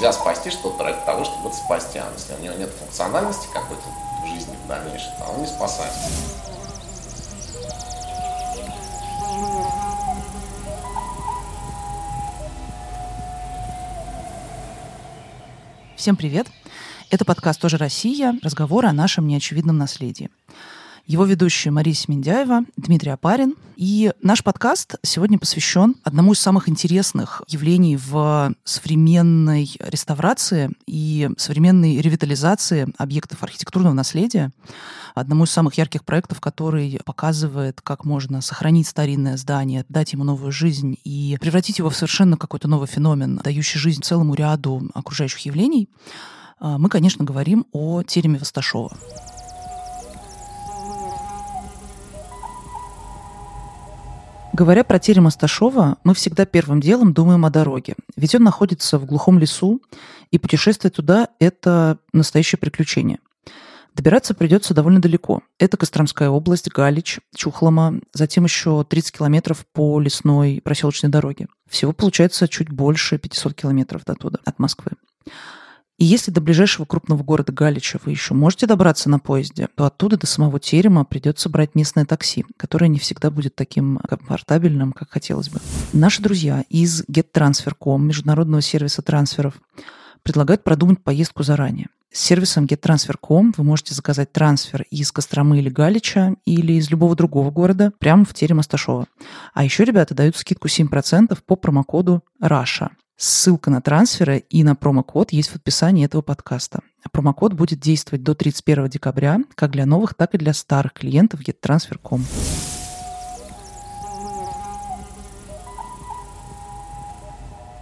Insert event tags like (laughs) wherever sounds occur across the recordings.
Нельзя спасти что-то ради того, чтобы это спасти. А если у него нет функциональности какой-то в жизни в дальнейшем, то он не спасает. Всем привет! Это подкаст «Тоже Россия. Разговоры о нашем неочевидном наследии». Его ведущие Мария Семендяева, Дмитрий Апарин. И наш подкаст сегодня посвящен одному из самых интересных явлений в современной реставрации и современной ревитализации объектов архитектурного наследия. Одному из самых ярких проектов, который показывает, как можно сохранить старинное здание, дать ему новую жизнь и превратить его в совершенно какой-то новый феномен, дающий жизнь целому ряду окружающих явлений. А, мы, конечно, говорим о тереме Восташова. Говоря про терем Асташова, мы всегда первым делом думаем о дороге. Ведь он находится в глухом лесу, и путешествие туда – это настоящее приключение. Добираться придется довольно далеко. Это Костромская область, Галич, Чухлома, затем еще 30 километров по лесной проселочной дороге. Всего получается чуть больше 500 километров до туда, от Москвы. И если до ближайшего крупного города Галича вы еще можете добраться на поезде, то оттуда до самого терема придется брать местное такси, которое не всегда будет таким комфортабельным, как хотелось бы. Наши друзья из GetTransfer.com, международного сервиса трансферов, предлагают продумать поездку заранее. С сервисом GetTransfer.com вы можете заказать трансфер из Костромы или Галича или из любого другого города прямо в терем Асташова. А еще ребята дают скидку 7% по промокоду RASHA. Ссылка на трансферы и на промокод есть в описании этого подкаста. Промокод будет действовать до 31 декабря как для новых, так и для старых клиентов GetTransfer.com.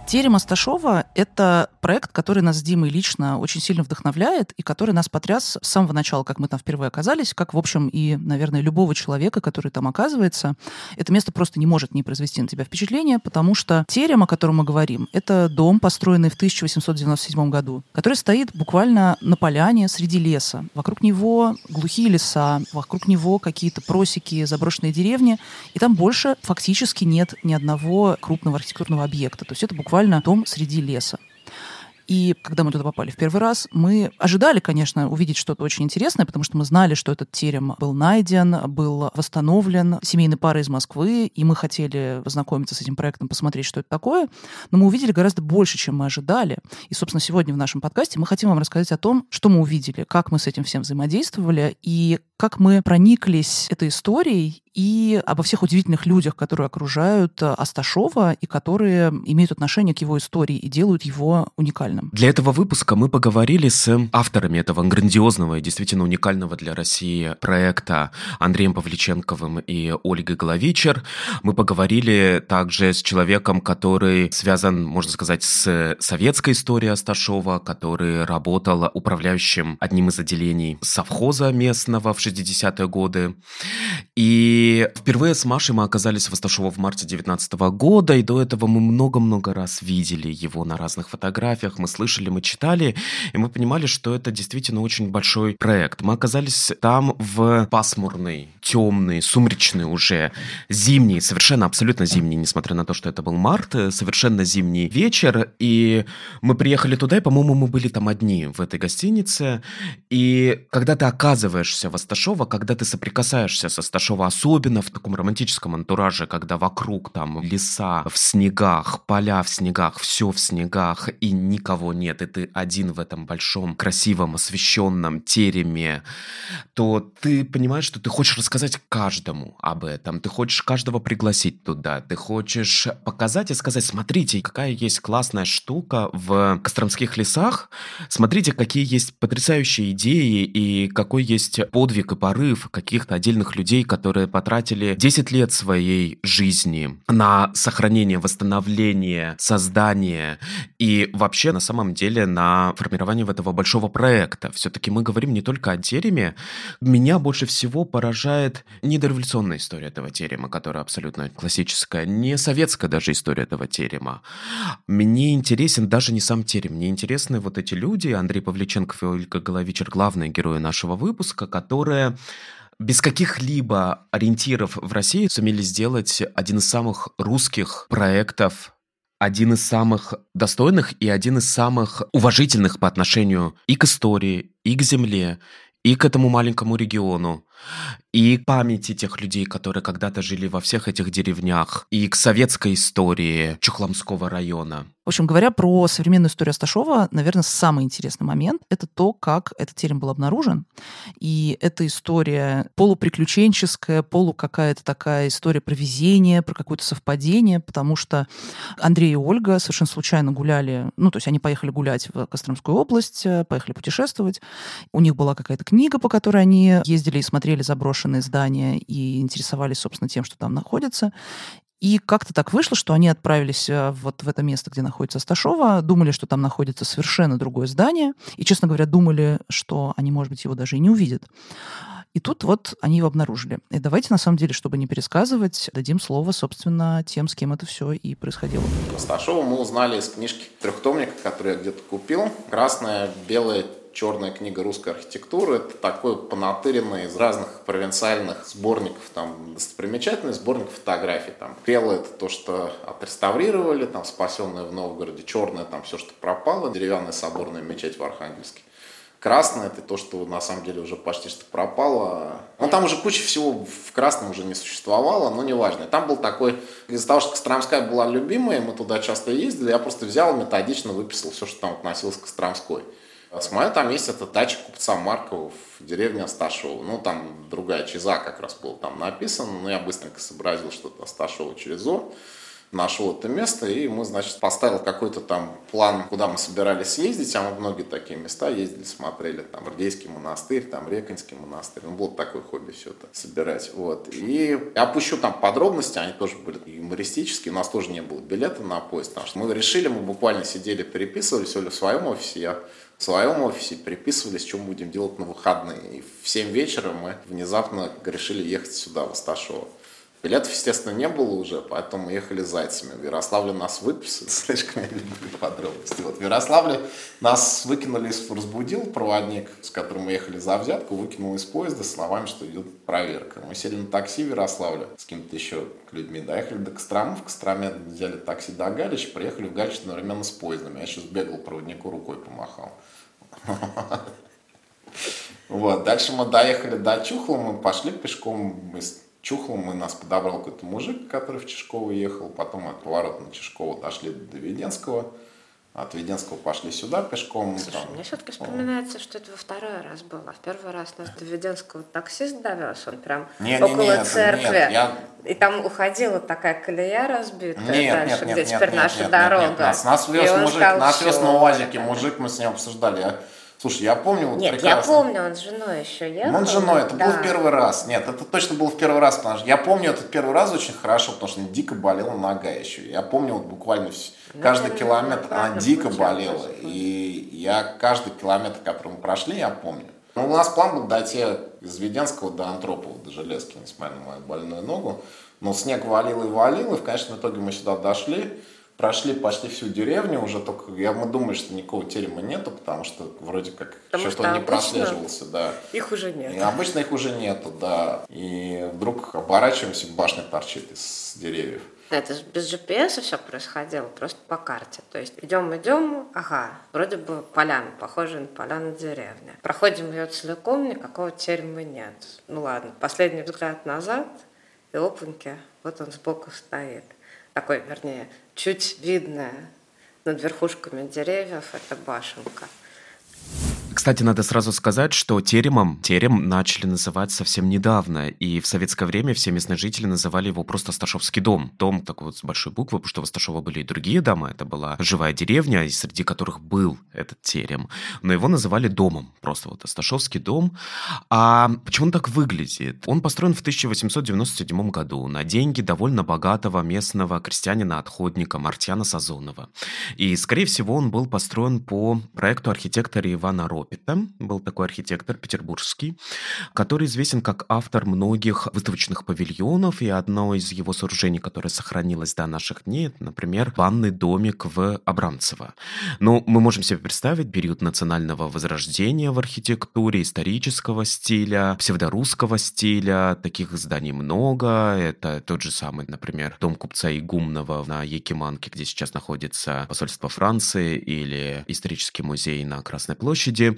Терем Асташова — это проект, который нас с Димой лично очень сильно вдохновляет и который нас потряс с самого начала, как мы там впервые оказались, как, в общем, и, наверное, любого человека, который там оказывается. Это место просто не может не произвести на тебя впечатление, потому что терем, о котором мы говорим, это дом, построенный в 1897 году, который стоит буквально на поляне среди леса. Вокруг него глухие леса, вокруг него какие-то просеки, заброшенные деревни, и там больше фактически нет ни одного крупного архитектурного объекта. То есть это буквально буквально дом среди леса. И когда мы туда попали в первый раз, мы ожидали, конечно, увидеть что-то очень интересное, потому что мы знали, что этот терем был найден, был восстановлен семейной парой из Москвы, и мы хотели познакомиться с этим проектом, посмотреть, что это такое. Но мы увидели гораздо больше, чем мы ожидали. И, собственно, сегодня в нашем подкасте мы хотим вам рассказать о том, что мы увидели, как мы с этим всем взаимодействовали и как мы прониклись этой историей и обо всех удивительных людях, которые окружают э, Асташова и которые имеют отношение к его истории и делают его уникальным. Для этого выпуска мы поговорили с авторами этого грандиозного и действительно уникального для России проекта Андреем Павличенковым и Ольгой Головичер. Мы поговорили также с человеком, который связан, можно сказать, с советской историей Асташова, который работал управляющим одним из отделений совхоза местного в 60-е годы. И впервые с Машей мы оказались в Асташово в марте 19 года, и до этого мы много-много раз видели его на разных фотографиях, мы слышали, мы читали, и мы понимали, что это действительно очень большой проект. Мы оказались там в пасмурный, темный, сумречный уже зимний, совершенно абсолютно зимний, несмотря на то, что это был март, совершенно зимний вечер, и мы приехали туда, и, по-моему, мы были там одни в этой гостинице, и когда ты оказываешься в Асташово, Сташова, когда ты соприкасаешься со Сташова, особенно в таком романтическом антураже, когда вокруг там леса в снегах, поля в снегах, все в снегах, и никого нет, и ты один в этом большом, красивом, освещенном тереме, то ты понимаешь, что ты хочешь рассказать каждому об этом, ты хочешь каждого пригласить туда, ты хочешь показать и сказать, смотрите, какая есть классная штука в Костромских лесах, смотрите, какие есть потрясающие идеи и какой есть подвиг и порыв каких-то отдельных людей, которые потратили 10 лет своей жизни на сохранение, восстановление, создание и вообще на самом деле на формирование этого большого проекта. Все-таки мы говорим не только о тереме. Меня больше всего поражает не дореволюционная история этого терема, которая абсолютно классическая, не советская даже история этого терема. Мне интересен даже не сам терем, мне интересны вот эти люди, Андрей Павличенков и Ольга Головичер, главные герои нашего выпуска, которые которые без каких-либо ориентиров в России сумели сделать один из самых русских проектов один из самых достойных и один из самых уважительных по отношению и к истории, и к земле, и к этому маленькому региону и памяти тех людей, которые когда-то жили во всех этих деревнях, и к советской истории Чухломского района. В общем, говоря про современную историю Асташова, наверное, самый интересный момент — это то, как этот терем был обнаружен. И эта история полуприключенческая, полу какая-то такая история про везение, про какое-то совпадение, потому что Андрей и Ольга совершенно случайно гуляли, ну, то есть они поехали гулять в Костромскую область, поехали путешествовать. У них была какая-то книга, по которой они ездили и смотрели смотрели заброшенные здания и интересовались, собственно, тем, что там находится. И как-то так вышло, что они отправились э, вот в это место, где находится Сташова, думали, что там находится совершенно другое здание, и, честно говоря, думали, что они, может быть, его даже и не увидят. И тут вот они его обнаружили. И давайте, на самом деле, чтобы не пересказывать, дадим слово, собственно, тем, с кем это все и происходило. Сташова мы узнали из книжки трехтомника, который я где-то купил. Красная, белая, черная книга русской архитектуры. Это такой понатыренный из разных провинциальных сборников, там, достопримечательный сборник фотографий. Там, белое это то, что отреставрировали, там, спасенное в Новгороде, черное там все, что пропало, деревянная соборная мечеть в Архангельске. Красное это то, что на самом деле уже почти что пропало. Ну, там уже куча всего в красном уже не существовало, но неважно. Там был такой, из-за того, что Костромская была любимая, мы туда часто ездили, я просто взял методично выписал все, что там относилось к Костромской. С моей там есть эта дача купца Маркова в деревне Асташова. Ну, там другая Чиза как раз была там написано, но я быстренько сообразил, что это Асташова через О. Нашел это место, и мы, значит, поставил какой-то там план, куда мы собирались съездить, а мы многие такие места ездили, смотрели, там, Рдейский монастырь, там, Реконский монастырь, ну, было такое хобби все это собирать, вот. И я опущу там подробности, они тоже были юмористические, у нас тоже не было билета на поезд, потому что мы решили, мы буквально сидели, переписывались, все в своем офисе, я в своем офисе переписывались, что мы будем делать на выходные. И в 7 вечера мы внезапно решили ехать сюда, в Асташово. Билетов, естественно, не было уже, поэтому мы ехали зайцами. В Ярославле нас выписали, (laughs) слишком я люблю подробности. Вот в Ярославле нас выкинули, разбудил проводник, с которым мы ехали за взятку, выкинул из поезда словами, что идет проверка. Мы сели на такси в Ярославле с какими-то еще людьми, доехали до Костромы, в Костроме взяли такси до Галича, приехали в Галич одновременно с поездом. Я сейчас бегал проводнику рукой помахал. (laughs) Вот, дальше мы доехали до Чухла, мы пошли пешком из Чухлом, и нас подобрал какой-то мужик, который в Чешково ехал, потом от поворота на Чешково дошли до Веденского, от Веденского пошли сюда пешком. Слушай, там, мне все-таки вспоминается, что это во второй раз было. В первый раз нас до Веденского таксист довез, он прям не, около не, не, церкви. Нет, я... И там уходила такая колея разбитая нет, дальше, нет, где нет, теперь нет, наша нет, дорога. Нет, нет, нас, нас вез мужик, нас вез на УАЗике мужик, мы с ним обсуждали. Слушай, я помню вот Нет, прекрасно. я помню, он с женой еще ехал. Он с женой, это да. было в первый раз. Нет, это точно было в первый раз, потому что я помню этот первый раз очень хорошо, потому что дико болела нога еще. Я помню вот буквально Ну, каждый километр, она дико болела. И я каждый километр, который мы прошли, я помню. Ну, у нас план был дойти из Веденского до Антропова, до Железки, несмотря на мою больную ногу. Но снег валил и валил, и в конечном итоге мы сюда дошли прошли почти всю деревню, уже только, я мы думаем, что никакого терема нету, потому что вроде как Потому что-то что не прослеживался, да. Их уже нет. И обычно их уже нету, да. И вдруг оборачиваемся, башня торчит из деревьев. Это же без GPS все происходило, просто по карте. То есть идем, идем, ага, вроде бы поляна, похожая на поляну деревня. Проходим ее целиком, никакого терема нет. Ну ладно, последний взгляд назад, и опаньки, вот он сбоку стоит. Такой, вернее, чуть видная над верхушками деревьев, это башенка. Кстати, надо сразу сказать, что теремом терем начали называть совсем недавно, и в советское время все местные жители называли его просто Сташовский дом. Дом такой вот с большой буквы, потому что в Сташово были и другие дома, это была живая деревня, среди которых был этот терем. Но его называли домом, просто вот Сташовский дом. А почему он так выглядит? Он построен в 1897 году на деньги довольно богатого местного крестьянина-отходника Мартьяна Сазонова. И, скорее всего, он был построен по проекту архитектора Ивана Ропина. Рапетта. Был такой архитектор петербургский, который известен как автор многих выставочных павильонов, и одно из его сооружений, которое сохранилось до наших дней, это, например, банный домик в Абрамцево. Ну, мы можем себе представить период национального возрождения в архитектуре, исторического стиля, псевдорусского стиля. Таких зданий много. Это тот же самый, например, дом купца Игумнова на Якиманке, где сейчас находится посольство Франции, или исторический музей на Красной площади.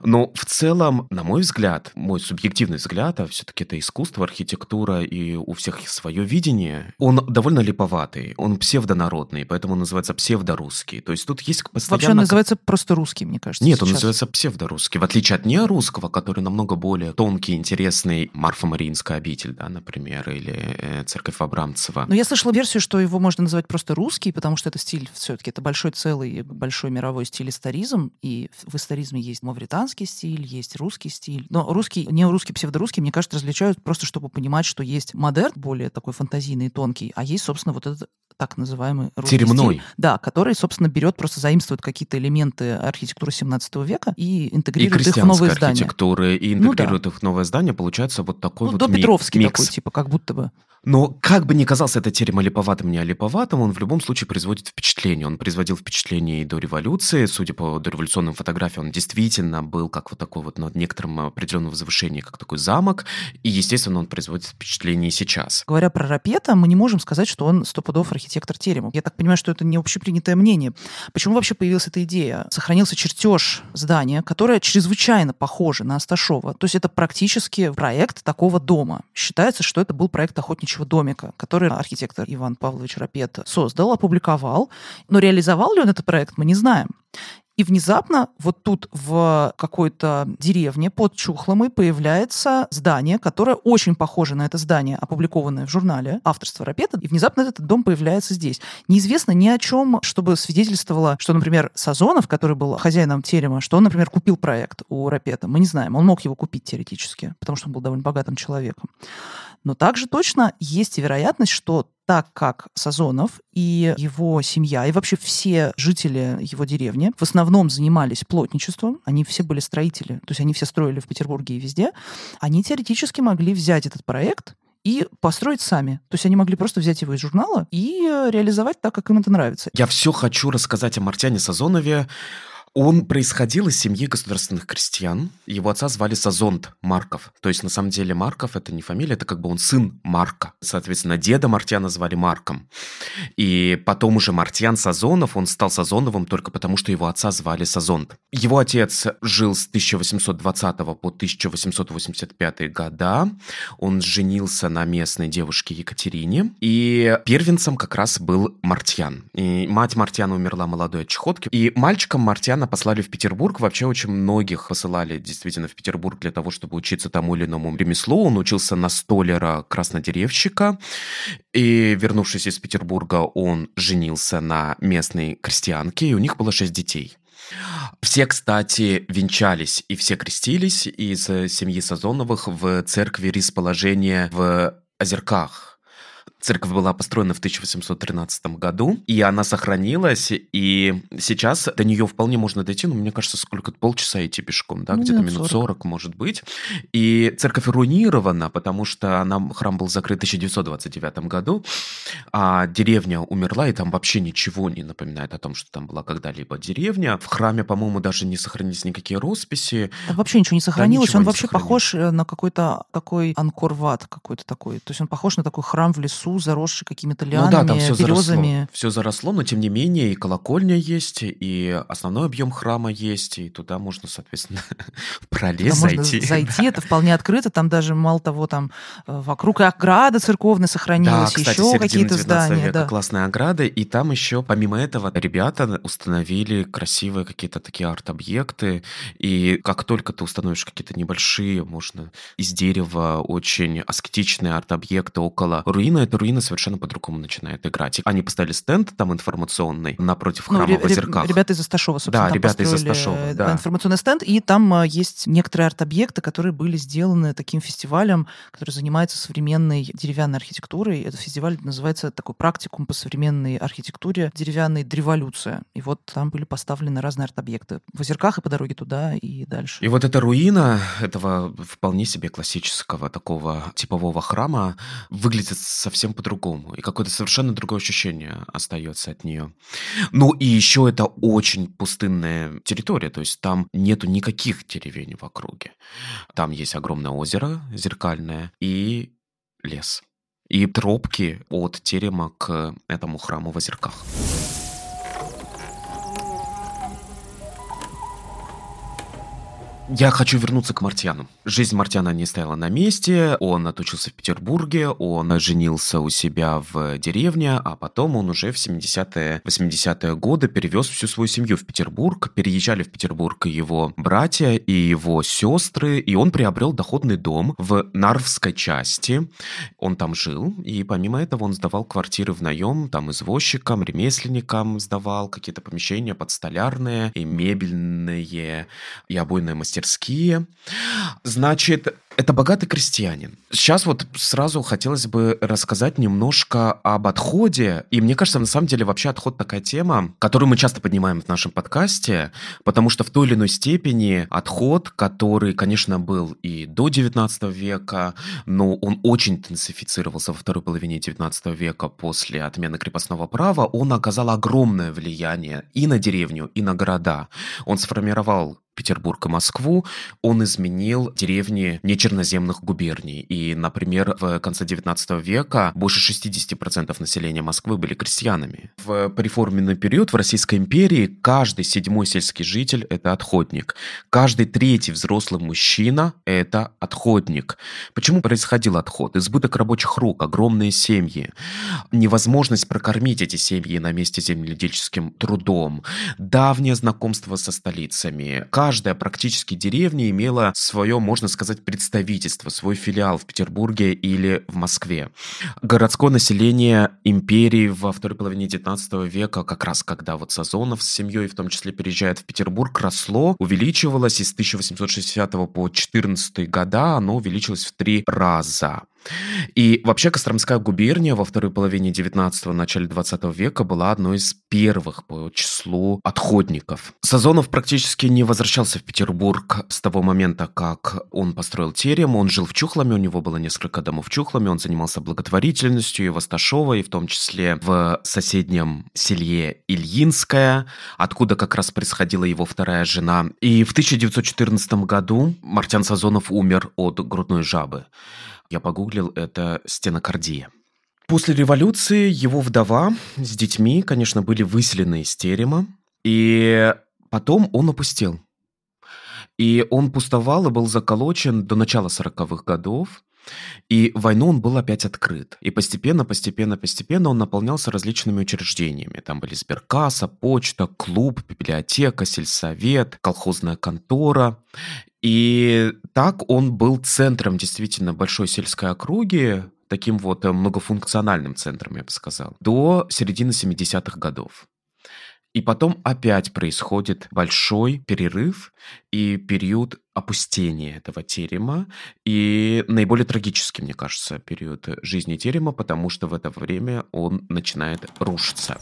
Но в целом, на мой взгляд, мой субъективный взгляд, а все-таки это искусство, архитектура, и у всех свое видение, он довольно липоватый, он псевдонародный, поэтому он называется псевдорусский. То есть тут есть постоянно... Вообще он называется просто русский, мне кажется. Нет, сейчас. он называется псевдорусский, в отличие от неорусского, который намного более тонкий, интересный. Марфа-Мариинская обитель, да, например, или э, церковь Абрамцева. Но я слышала версию, что его можно называть просто русский, потому что это стиль все-таки, это большой целый, большой мировой стиль историзм, и в историзме есть мавританский стиль, есть русский стиль. Но русский, не русский, псевдорусский, мне кажется, различают просто, чтобы понимать, что есть модерн, более такой фантазийный и тонкий, а есть, собственно, вот этот так называемый русский Теремной. стиль. Да, который, собственно, берет, просто заимствует какие-то элементы архитектуры 17 века и И интегрирует их в новые здания. архитектуры, и Ну интегрирует их в новое здание, получается вот такой Ну, вот ми- Петровский микс. такой, типа, как будто бы. Но как бы ни казался этот терем липоватым, не липоватым, он в любом случае производит впечатление. Он производил впечатление и до революции. Судя по дореволюционным фотографиям, он действительно был как вот такой вот на некотором определенном возвышении, как такой замок. И, естественно, он производит впечатление и сейчас. Говоря про Рапета, мы не можем сказать, что он стопудов архитектор терема. Я так понимаю, что это не общепринятое мнение. Почему вообще появилась эта идея? Сохранился чертеж здания, которое чрезвычайно похоже на Асташова. То есть это практически проект такого дома. Считается, что это был проект охотничьего домика, который архитектор Иван Павлович Рапет создал, опубликовал. Но реализовал ли он этот проект, мы не знаем. И внезапно вот тут в какой-то деревне под Чухломой появляется здание, которое очень похоже на это здание, опубликованное в журнале авторства Рапета, и внезапно этот дом появляется здесь. Неизвестно ни о чем, чтобы свидетельствовало, что, например, Сазонов, который был хозяином терема, что он, например, купил проект у Рапета. Мы не знаем, он мог его купить теоретически, потому что он был довольно богатым человеком. Но также точно есть вероятность, что так как Сазонов и его семья, и вообще все жители его деревни в основном занимались плотничеством, они все были строители, то есть они все строили в Петербурге и везде, они теоретически могли взять этот проект и построить сами. То есть они могли просто взять его из журнала и э, реализовать так, как им это нравится. Я все хочу рассказать о Мартяне Сазонове. Он происходил из семьи государственных крестьян. Его отца звали Сазонт Марков. То есть, на самом деле, Марков — это не фамилия, это как бы он сын Марка. Соответственно, деда Мартьяна звали Марком. И потом уже Мартьян Сазонов, он стал Сазоновым только потому, что его отца звали Сазонт. Его отец жил с 1820 по 1885 года. Он женился на местной девушке Екатерине. И первенцем как раз был Мартьян. И мать Мартьяна умерла молодой от чехотки. И мальчиком Мартьяна послали в Петербург. Вообще очень многих посылали действительно в Петербург для того, чтобы учиться тому или иному ремеслу. Он учился на столяра краснодеревщика. И, вернувшись из Петербурга, он женился на местной крестьянке, и у них было шесть детей. Все, кстати, венчались и все крестились из э, семьи Сазоновых в церкви расположения в Озерках. Церковь была построена в 1813 году, и она сохранилась, и сейчас до нее вполне можно дойти, ну, мне кажется, сколько полчаса идти пешком, да, Ну, где-то минут минут 40. 40, может быть. И церковь руинирована, потому что она, храм был закрыт в 1929 году, а деревня умерла, и там вообще ничего не напоминает о том, что там была когда-либо деревня. В храме, по-моему, даже не сохранились никакие росписи. Там вообще ничего не сохранилось. ничего он не вообще сохранилось. похож э, на какой-то такой анкорват какой-то такой. То есть он похож на такой храм в лесу, заросший какими-то Ну да, там лианами, все заросло. березами. Все заросло, но тем не менее и колокольня есть, и основной объем храма есть, и туда можно, соответственно, (laughs) в пролез Туда можно зайти. зайти, это вполне открыто. Там даже, мало того, там э, вокруг и ограда церковная Да, сохранилась, кстати, еще какие-то 19 здания. века, Да. классная ограда, и там еще, помимо этого, ребята установили красивые какие-то такие арт-объекты, и как только ты установишь какие-то небольшие, можно из дерева очень аскетичные арт-объекты около руины этой руина совершенно по-другому начинает играть. Они поставили стенд там информационный напротив ну, храма ну, в Озерках. Ребята из Асташова, собственно, Да, ребята из Асташова, э, да. информационный стенд, и там а, есть некоторые арт-объекты, которые были сделаны таким фестивалем, который занимается современной деревянной архитектурой. Этот фестиваль называется такой практикум по современной архитектуре деревянной древолюция. И вот там были поставлены разные арт-объекты в Озерках и по дороге туда и дальше. И вот эта руина этого вполне себе классического такого типового храма выглядит совсем по-другому. И какое-то совершенно другое ощущение остается от нее. Ну и еще это очень пустынная территория, то есть там нету никаких деревень в округе. Там есть огромное озеро зеркальное и лес. И тропки от терема к этому храму в озерках. Я хочу вернуться к Мартьяну. Жизнь Мартьяна не стояла на месте, он отучился в Петербурге, он женился у себя в деревне, а потом он уже в 70-е, 80-е годы перевез всю свою семью в Петербург. Переезжали в Петербург его братья и его сестры, и он приобрел доходный дом в Нарвской части. Он там жил, и помимо этого он сдавал квартиры в наем, там извозчикам, ремесленникам сдавал какие-то помещения подстолярные и мебельные, и обойные мастерские мастерские. Значит, это богатый крестьянин. Сейчас вот сразу хотелось бы рассказать немножко об отходе. И мне кажется, на самом деле вообще отход такая тема, которую мы часто поднимаем в нашем подкасте, потому что в той или иной степени отход, который, конечно, был и до 19 века, но он очень интенсифицировался во второй половине 19 века после отмены крепостного права, он оказал огромное влияние и на деревню, и на города. Он сформировал Петербург и Москву, он изменил деревни нечерноземных губерний. И, например, в конце 19 века больше 60% населения Москвы были крестьянами. В переформенный период в Российской империи каждый седьмой сельский житель – это отходник. Каждый третий взрослый мужчина – это отходник. Почему происходил отход? Избыток рабочих рук, огромные семьи, невозможность прокормить эти семьи на месте земледельческим трудом, давнее знакомство со столицами, каждая практически деревня имела свое, можно сказать, представительство, свой филиал в Петербурге или в Москве. Городское население империи во второй половине 19 века, как раз когда вот Сазонов с семьей в том числе переезжает в Петербург, росло, увеличивалось из 1860 по 14 года, оно увеличилось в три раза. И вообще Костромская губерния во второй половине 19-го, начале 20 века была одной из первых по числу отходников. Сазонов практически не возвращался в Петербург с того момента, как он построил терем. Он жил в Чухламе, у него было несколько домов в Чухламе, он занимался благотворительностью и в Асташово, и в том числе в соседнем селе Ильинское, откуда как раз происходила его вторая жена. И в 1914 году Мартян Сазонов умер от грудной жабы. Я погуглил, это стенокардия. После революции его вдова с детьми, конечно, были выселены из терема, и потом он опустел. И он пустовал и был заколочен до начала 40-х годов. И войну он был опять открыт. И постепенно, постепенно, постепенно он наполнялся различными учреждениями. Там были сберкасса, почта, клуб, библиотека, сельсовет, колхозная контора. И так он был центром действительно большой сельской округи, таким вот э, многофункциональным центром, я бы сказал, до середины 70-х годов. И потом опять происходит большой перерыв и период опустения этого терема. И наиболее трагический, мне кажется, период жизни терема, потому что в это время он начинает рушиться.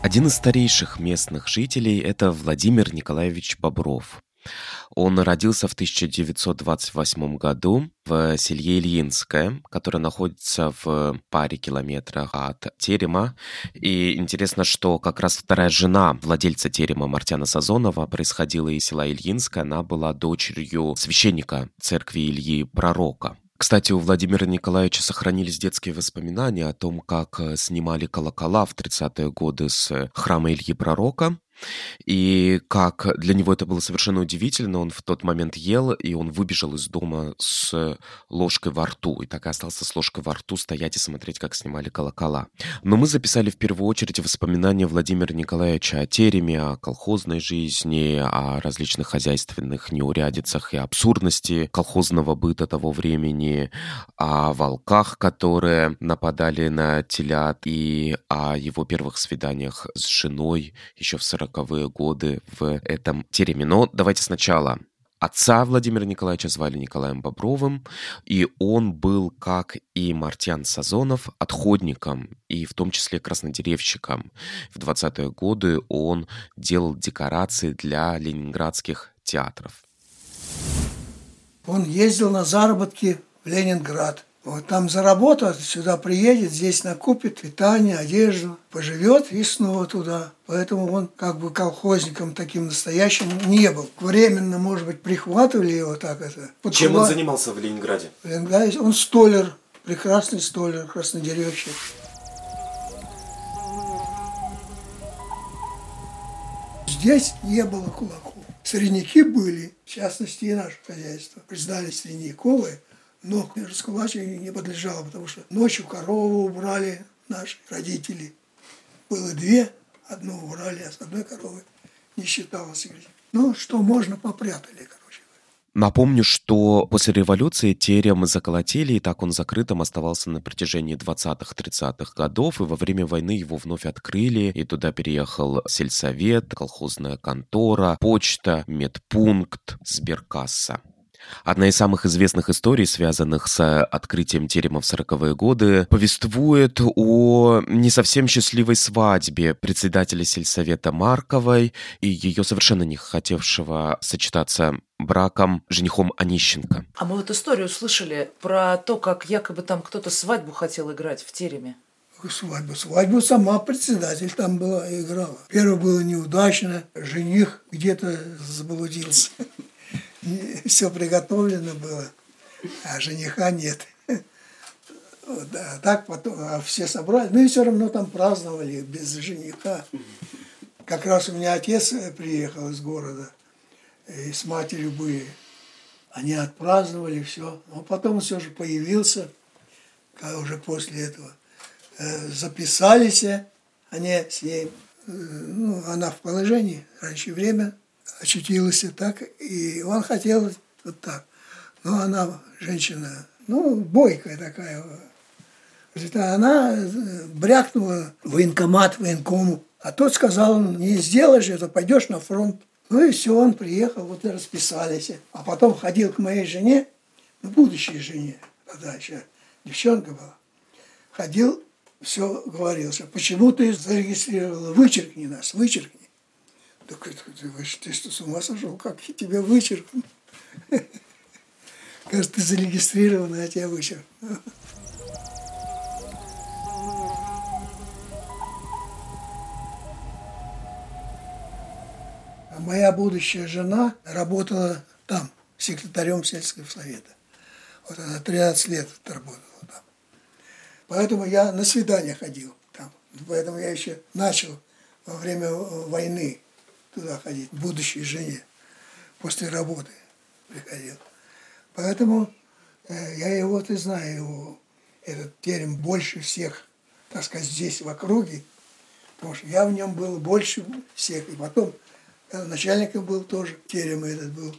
Один из старейших местных жителей – это Владимир Николаевич Бобров. Он родился в 1928 году в селье Ильинское, которое находится в паре километрах от Терема. И интересно, что как раз вторая жена владельца Терема Мартяна Сазонова происходила из села Ильинское. Она была дочерью священника церкви Ильи Пророка. Кстати, у Владимира Николаевича сохранились детские воспоминания о том, как э, снимали колокола в 30-е годы с храма Ильи Пророка. И как для него это было совершенно удивительно, он в тот момент ел, и он выбежал из дома с ложкой во рту, и так и остался с ложкой во рту стоять и смотреть, как снимали колокола. Но мы записали в первую очередь воспоминания Владимира Николаевича о тереме, о колхозной жизни, о различных хозяйственных неурядицах и абсурдности колхозного быта того времени, о волках, которые нападали на телят, и о его первых свиданиях с женой еще в сороковые годы в этом тереме. Но давайте сначала Отца Владимира Николаевича звали Николаем Бобровым, и он был, как и Мартьян Сазонов, отходником и в том числе краснодеревщиком. В 20-е годы он делал декорации для ленинградских театров. Он ездил на заработки в Ленинград. Вот там заработает, сюда приедет, здесь накупит питание, одежду, поживет и снова туда. Поэтому он как бы колхозником таким настоящим не был. Временно, может быть, прихватывали его так это. Подкула... Чем он занимался в Ленинграде? В Ленинграде он столер, прекрасный столер, краснодеревщик. Здесь не было кулаков. Средняки были, в частности и наше хозяйство. Признали средняковые, но раскулачиванию не подлежало, потому что ночью корову убрали наши родители. Было две, одну убрали, а с одной коровы не считалось. Ну, что можно, попрятали, короче. Напомню, что после революции терем заколотили, и так он закрытым оставался на протяжении 20-30-х годов, и во время войны его вновь открыли, и туда переехал сельсовет, колхозная контора, почта, медпункт, сберкасса. Одна из самых известных историй, связанных с открытием терема в 40-е годы, повествует о не совсем счастливой свадьбе председателя сельсовета Марковой и ее совершенно не хотевшего сочетаться браком женихом Онищенко. А мы вот историю слышали про то, как якобы там кто-то свадьбу хотел играть в тереме. Свадьбу. Свадьбу сама председатель там была играла. Первое было неудачно, жених где-то заблудился (laughs) все приготовлено было, а жениха нет. (laughs) А так потом, а все собрали, ну и все равно там праздновали без жениха. Как раз у меня отец приехал из города, и с матерью были. Они отпраздновали все. Но потом все же появился, уже после этого. Э, записались они с ней, э, ну, она в положении, раньше время очутилась и так, и он хотел вот так. Но она, женщина, ну, бойкая такая. Она э, брякнула военкомат, военкому. А тот сказал, не сделаешь это, пойдешь на фронт. Ну и все, он приехал, вот и расписались. А потом ходил к моей жене, ну, будущей жене, тогда еще девчонка была. Ходил, все говорил, что почему ты зарегистрировала, вычеркни нас, вычеркни. Так ты, ты что, с ума сошел? Как я тебя вычеркну? (laughs) Кажется, ты зарегистрирован, а тебя вычеркну. (laughs) А моя будущая жена работала там, секретарем сельского совета. Вот она 13 лет работала там. Поэтому я на свидание ходил там. Поэтому я еще начал во время войны туда ходить, будущей жене, после работы приходил. Поэтому э, я его, ты знаю, его, этот терем больше всех, так сказать, здесь в округе, потому что я в нем был больше всех. И потом начальником был тоже, терем этот был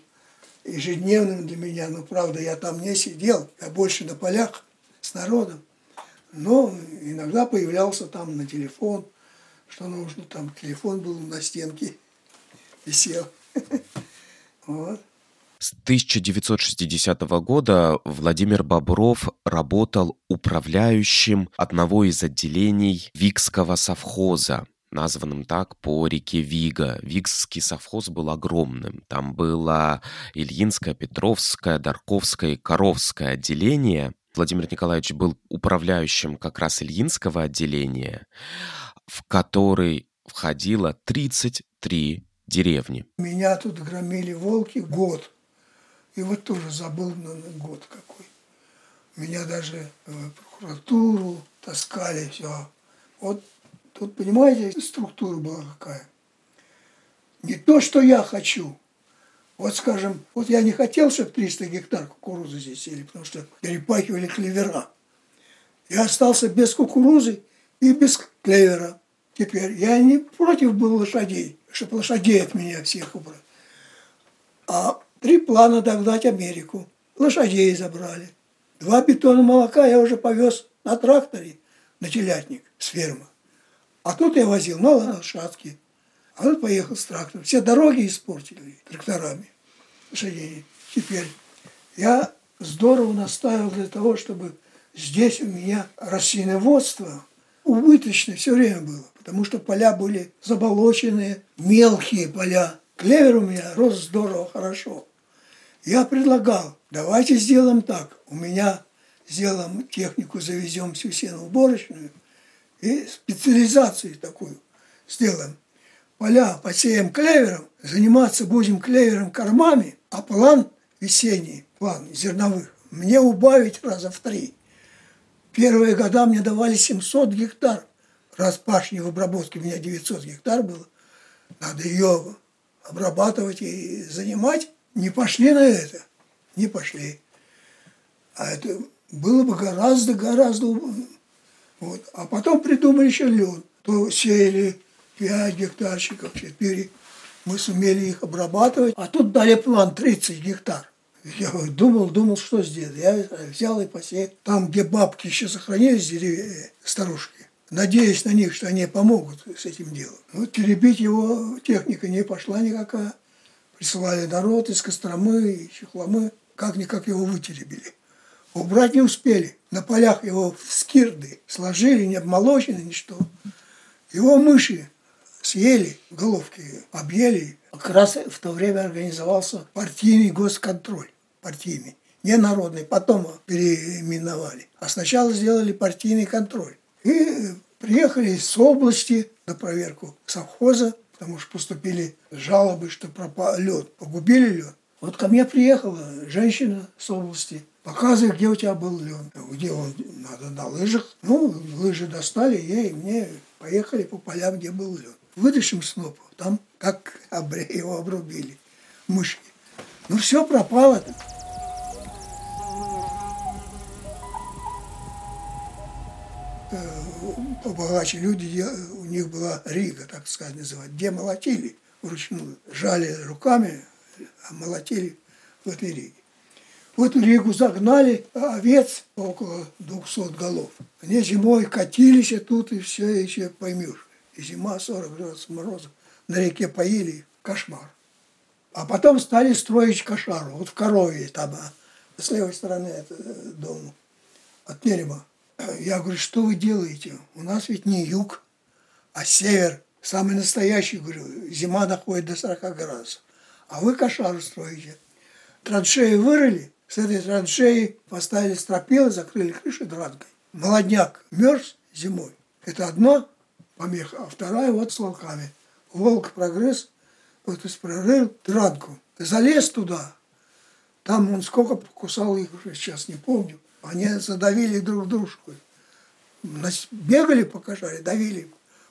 ежедневным для меня, но правда я там не сидел, я больше на полях с народом. Но иногда появлялся там на телефон, что нужно, там телефон был на стенке висел. (laughs) Вот. С 1960 года Владимир Бобров работал управляющим одного из отделений Викского совхоза, названным так по реке Вига. Викский совхоз был огромным. Там было Ильинское, Петровское, Дарковское и Коровское отделение. Владимир Николаевич был управляющим как раз Ильинского отделения, в который входило 33 деревни. Меня тут громили волки год. И вот тоже забыл на год какой. Меня даже в прокуратуру таскали, все. Вот тут, понимаете, структура была какая. не то, что я хочу. Вот, скажем, вот я не хотел, чтобы 300 гектар кукурузы здесь сели, потому что перепахивали клевера. Я остался без кукурузы и без клевера. Теперь я не против был лошадей, чтобы лошадей от меня всех убрать. А три плана догнать Америку. Лошадей забрали. Два бетона молока я уже повез на тракторе на телятник с фермы. А тут я возил на лошадке. А он поехал с трактором. Все дороги испортили тракторами лошадей. Теперь я здорово настаивал для того, чтобы здесь у меня растениеводство убыточное все время было, потому что поля были заболоченные, мелкие поля. Клевер у меня рос здорово, хорошо. Я предлагал, давайте сделаем так. У меня сделаем технику, завезем всю сеноуборочную и специализацию такую сделаем. Поля посеем клевером, заниматься будем клевером кормами, а план весенний, план зерновых, мне убавить раза в три. Первые года мне давали 700 гектар. Раз пашни в обработке у меня 900 гектар было, надо ее обрабатывать и занимать. Не пошли на это, не пошли. А это было бы гораздо, гораздо... Вот. А потом придумали еще лен. То сеяли 5 гектарчиков, 4. Мы сумели их обрабатывать. А тут дали план 30 гектар. Я думал, думал, что сделать. Я взял и посеял. Там, где бабки еще сохранились, деревья, старушки, надеясь на них, что они помогут с этим делом. Ну, теребить его техника не пошла никакая. Присылали народ из Костромы и Чехломы. Как-никак его вытеребили. Убрать не успели. На полях его в скирды сложили, не обмолочено, ничто. Его мыши съели, головки объели. Как раз в то время организовался партийный госконтроль. Партийный. Не народный. Потом переименовали. А сначала сделали партийный контроль. И приехали с области на проверку совхоза, потому что поступили жалобы, что пропал лед, погубили лед. Вот ко мне приехала женщина с области, показывает, где у тебя был лен. Где он? Надо на лыжах. Ну, лыжи достали, ей, мне поехали по полям, где был лен. Вытащим снопу, там как его обрубили, мышки. Ну, все пропало. Э, побогаче люди, у них была рига, так сказать, называть, где молотили вручную. Жали руками, а молотили в этой риге. В эту ригу загнали овец около 200 голов. Они зимой катились и тут, и все еще поймешь. И зима 40 градусов мороза. На реке поили, кошмар. А потом стали строить кошару. Вот в Корове там, а, с левой стороны э, дом, от Нереба. Я говорю, что вы делаете? У нас ведь не юг, а север. Самый настоящий, говорю, зима доходит до 40 градусов. А вы кошару строите. Траншеи вырыли, с этой траншеи поставили стропилы, закрыли крыши дранкой. Молодняк мерз зимой. Это одно помеха, а вторая вот с волками. Волк прогресс, вот из прорыл дранку. Залез туда, там он сколько покусал их, сейчас не помню. Они задавили друг дружку. Бегали по кошаре, давили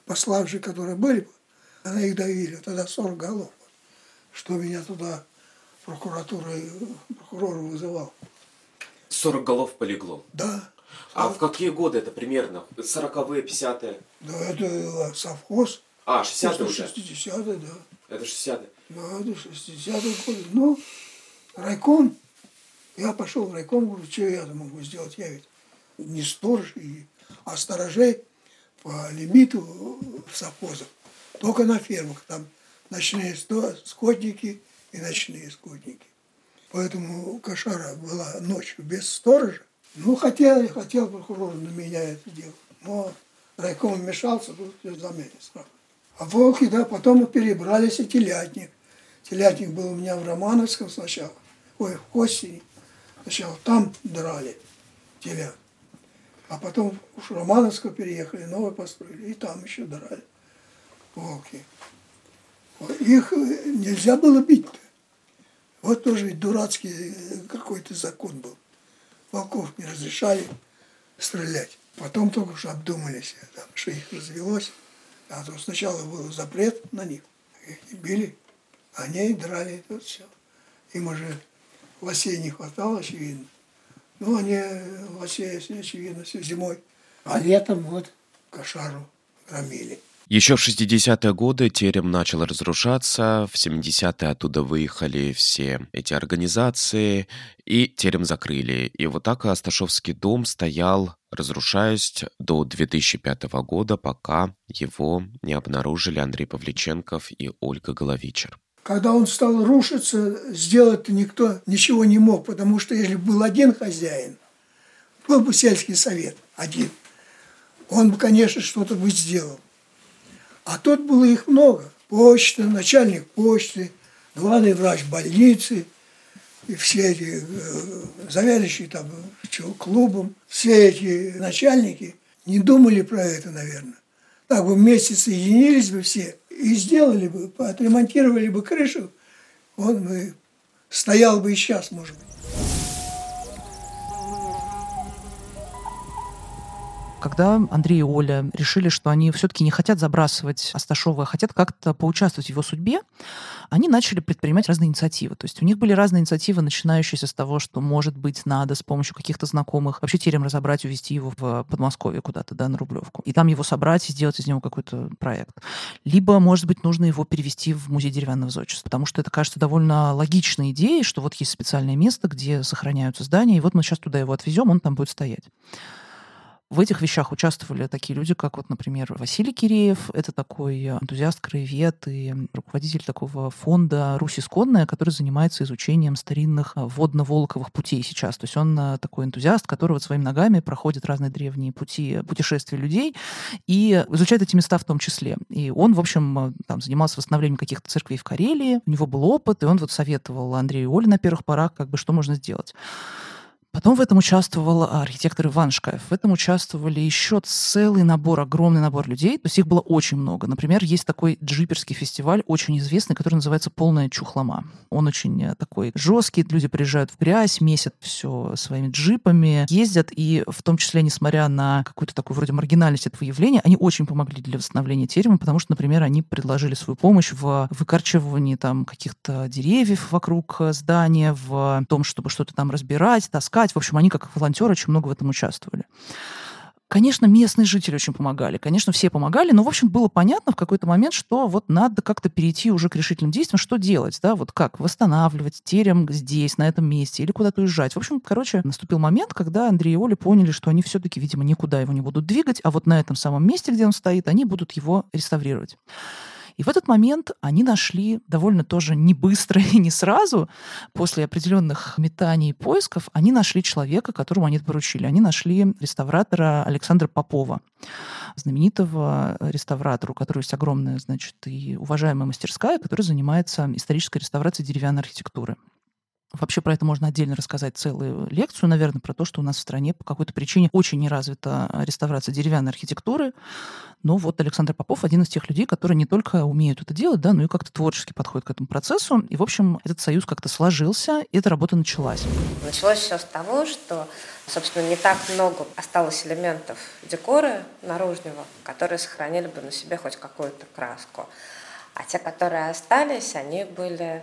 послав же, которые были, она их давили, тогда 40 голов. Что меня туда прокуратура, прокурор вызывал. 40 голов полегло? Да. А в какие годы это примерно? 40-е, 50-е? Да, это совхоз. А, 60-е уже? 60-е, да. Это 60-е? Да, это 60-е годы. Ну, райком. Я пошел в райком, говорю, что я могу сделать? Я ведь не сторож, а сторожей по лимиту в совхозах. Только на фермах. Там ночные скотники и ночные скотники. Поэтому кошара была ночью без сторожа. Ну, хотел, хотел прокурор на меня это делать. Но райком вмешался, был за меня сразу. А волки, да, потом мы перебрались и телятник. Телятник был у меня в Романовском сначала, ой, в Костине. Сначала там драли телят. А потом уж Романовского переехали, новое построили, и там еще драли волки. Их нельзя было бить-то. Вот тоже дурацкий э, какой-то закон был. Волков не разрешали стрелять. Потом только что обдумались, там, что их развелось. А то сначала был запрет на них. Их не били, они и драли тут все. Им уже лосей не хватало, очевидно. Ну, они лосей, очевидно, все зимой. А летом вот кошару громили. Еще в 60-е годы терем начал разрушаться, в 70-е оттуда выехали все эти организации, и терем закрыли. И вот так Асташовский дом стоял, разрушаясь до 2005 года, пока его не обнаружили Андрей Павличенков и Ольга Головичер. Когда он стал рушиться, сделать никто ничего не мог, потому что если был один хозяин, был бы сельский совет один, он бы, конечно, что-то бы сделал. А тут было их много. Почта, начальник почты, главный врач больницы, и все эти э, заведующие там клубом, все эти начальники не думали про это, наверное. Так бы вместе соединились бы все и сделали бы, отремонтировали бы крышу, он бы стоял бы и сейчас, может быть. Когда Андрей и Оля решили, что они все-таки не хотят забрасывать Асташова, а хотят как-то поучаствовать в его судьбе, они начали предпринимать разные инициативы. То есть у них были разные инициативы, начинающиеся с того, что, может быть, надо с помощью каких-то знакомых вообще терем разобрать, увезти его в Подмосковье куда-то, да, на Рублевку. И там его собрать и сделать из него какой-то проект. Либо, может быть, нужно его перевести в музей деревянного зодчества, потому что это кажется довольно логичной идеей, что вот есть специальное место, где сохраняются здания, и вот мы сейчас туда его отвезем, он там будет стоять. В этих вещах участвовали такие люди, как вот, например, Василий Киреев. Это такой энтузиаст, краевед и руководитель такого фонда «Русь исконная», который занимается изучением старинных а, водно-волковых путей сейчас. То есть он а, такой энтузиаст, который вот своими ногами проходит разные древние пути путешествия людей и изучает эти места в том числе. И он, в общем, там, занимался восстановлением каких-то церквей в Карелии. У него был опыт, и он вот советовал Андрею Оле на первых порах, как бы, что можно сделать. Потом в этом участвовал архитектор Иван Шкаев. В этом участвовали еще целый набор, огромный набор людей. То есть их было очень много. Например, есть такой джиперский фестиваль, очень известный, который называется «Полная чухлома». Он очень э, такой жесткий. Люди приезжают в грязь, месят все своими джипами, ездят. И в том числе, несмотря на какую-то такую вроде маргинальность этого явления, они очень помогли для восстановления терема, потому что, например, они предложили свою помощь в выкорчевывании там каких-то деревьев вокруг э, здания, в том, чтобы что-то там разбирать, таскать помогать. В общем, они как волонтеры очень много в этом участвовали. Конечно, местные жители очень помогали, конечно, все помогали, но, в общем, было понятно в какой-то момент, что вот надо как-то перейти уже к решительным действиям, что делать, да, вот как восстанавливать терем здесь, на этом месте, или куда-то уезжать. В общем, короче, наступил момент, когда Андрей и Оля поняли, что они все-таки, видимо, никуда его не будут двигать, а вот на этом самом месте, где он стоит, они будут его реставрировать. И в этот момент они нашли довольно тоже не быстро и не сразу, после определенных метаний и поисков, они нашли человека, которому они это поручили. Они нашли реставратора Александра Попова, знаменитого реставратора, у которого есть огромная, значит, и уважаемая мастерская, которая занимается исторической реставрацией деревянной архитектуры. Вообще про это можно отдельно рассказать целую лекцию, наверное, про то, что у нас в стране по какой-то причине очень не развита реставрация деревянной архитектуры. Но вот Александр Попов один из тех людей, которые не только умеют это делать, да, но и как-то творчески подходят к этому процессу. И, в общем, этот союз как-то сложился, и эта работа началась. Началось все с того, что, собственно, не так много осталось элементов декора наружного, которые сохранили бы на себе хоть какую-то краску. А те, которые остались, они были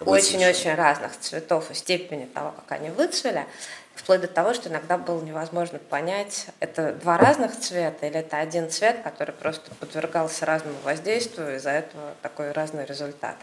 очень-очень разных цветов и степени того, как они выцвели, вплоть до того, что иногда было невозможно понять, это два разных цвета или это один цвет, который просто подвергался разному воздействию, и из-за этого такой разный результат.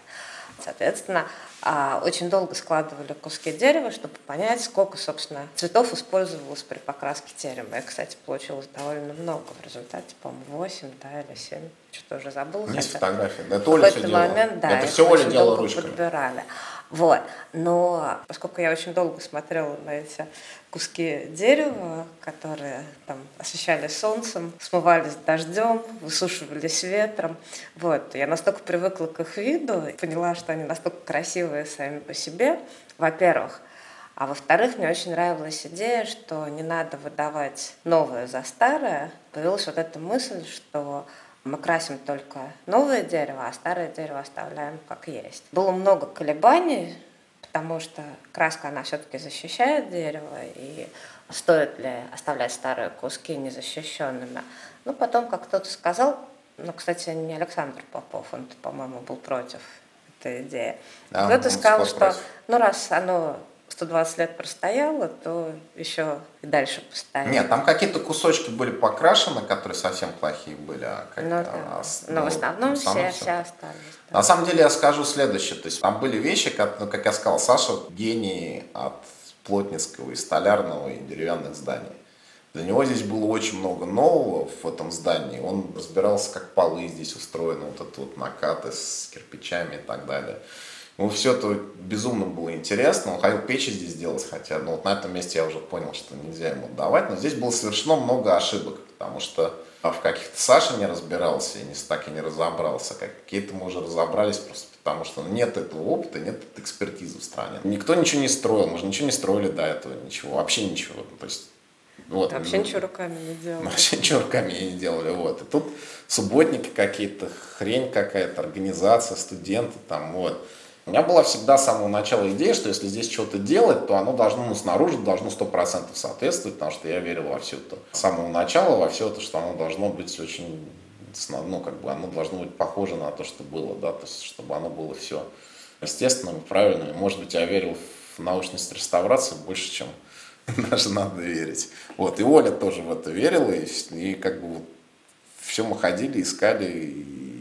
Соответственно, а, очень долго складывали куски дерева, чтобы понять, сколько, собственно, цветов использовалось при покраске терема. И, кстати, получилось довольно много в результате, по-моему, 8 да, или 7, что-то уже забыл. Есть фотографии, да, это Оля все момент, да, это все Оля делала ручками. подбирали. Вот. Но поскольку я очень долго смотрела на эти куски дерева, которые там освещались солнцем, смывались дождем, высушивались ветром, вот, я настолько привыкла к их виду, поняла, что они настолько красивые сами по себе, во-первых. А во-вторых, мне очень нравилась идея, что не надо выдавать новое за старое. Появилась вот эта мысль, что мы красим только новое дерево, а старое дерево оставляем как есть. Было много колебаний, потому что краска, она все-таки защищает дерево, и стоит ли оставлять старые куски незащищенными. Но потом, как кто-то сказал, Ну, кстати, не Александр Попов, он, по-моему, был против этой идеи. А, Кто-то сказал, что ну раз оно 120 лет простояло, то еще и дальше постоит. Нет, там какие-то кусочки были покрашены, которые совсем плохие были. А как, Ну, да. а с- Но ну, в основном в основном все, всё. все остались. да. На самом деле я скажу следующее. То есть там были вещи, как, ну, как я сказал, Саша гений от плотницкого и столярного и деревянных зданий. Для него здесь было очень много нового в этом здании. Он разбирался, как полы здесь устроены, вот это вот накаты с кирпичами и так далее. Ему все это безумно было интересно. Он хотел печи здесь делать, хотя ну, вот на этом месте я уже понял, что нельзя ему давать. Но здесь было совершено много ошибок, потому что в каких-то Саша не разбирался и не, так и не разобрался. Как Какие-то мы уже разобрались просто потому, что нет этого опыта, нет этой экспертизы в стране. Никто ничего не строил, мы же ничего не строили до этого, ничего, вообще ничего. То есть, вот, Вообще ничего руками не делали. Вообще ничего руками не делали. Вот. И тут субботники какие-то, хрень какая-то, организация, студенты там, вот. У меня была всегда с самого начала идея, что если здесь что-то делать, то оно должно, ну, снаружи должно 100% соответствовать, потому что я верил во все это. С самого начала во все это, что оно должно быть очень, ну, как бы оно должно быть похоже на то, что было, да, то есть, чтобы оно было все естественным, правильным. И, Может быть, я верил в научность реставрации больше, чем (laughs) даже надо верить. Вот, и Оля тоже в это верила, и, и как бы вот все мы ходили, искали и,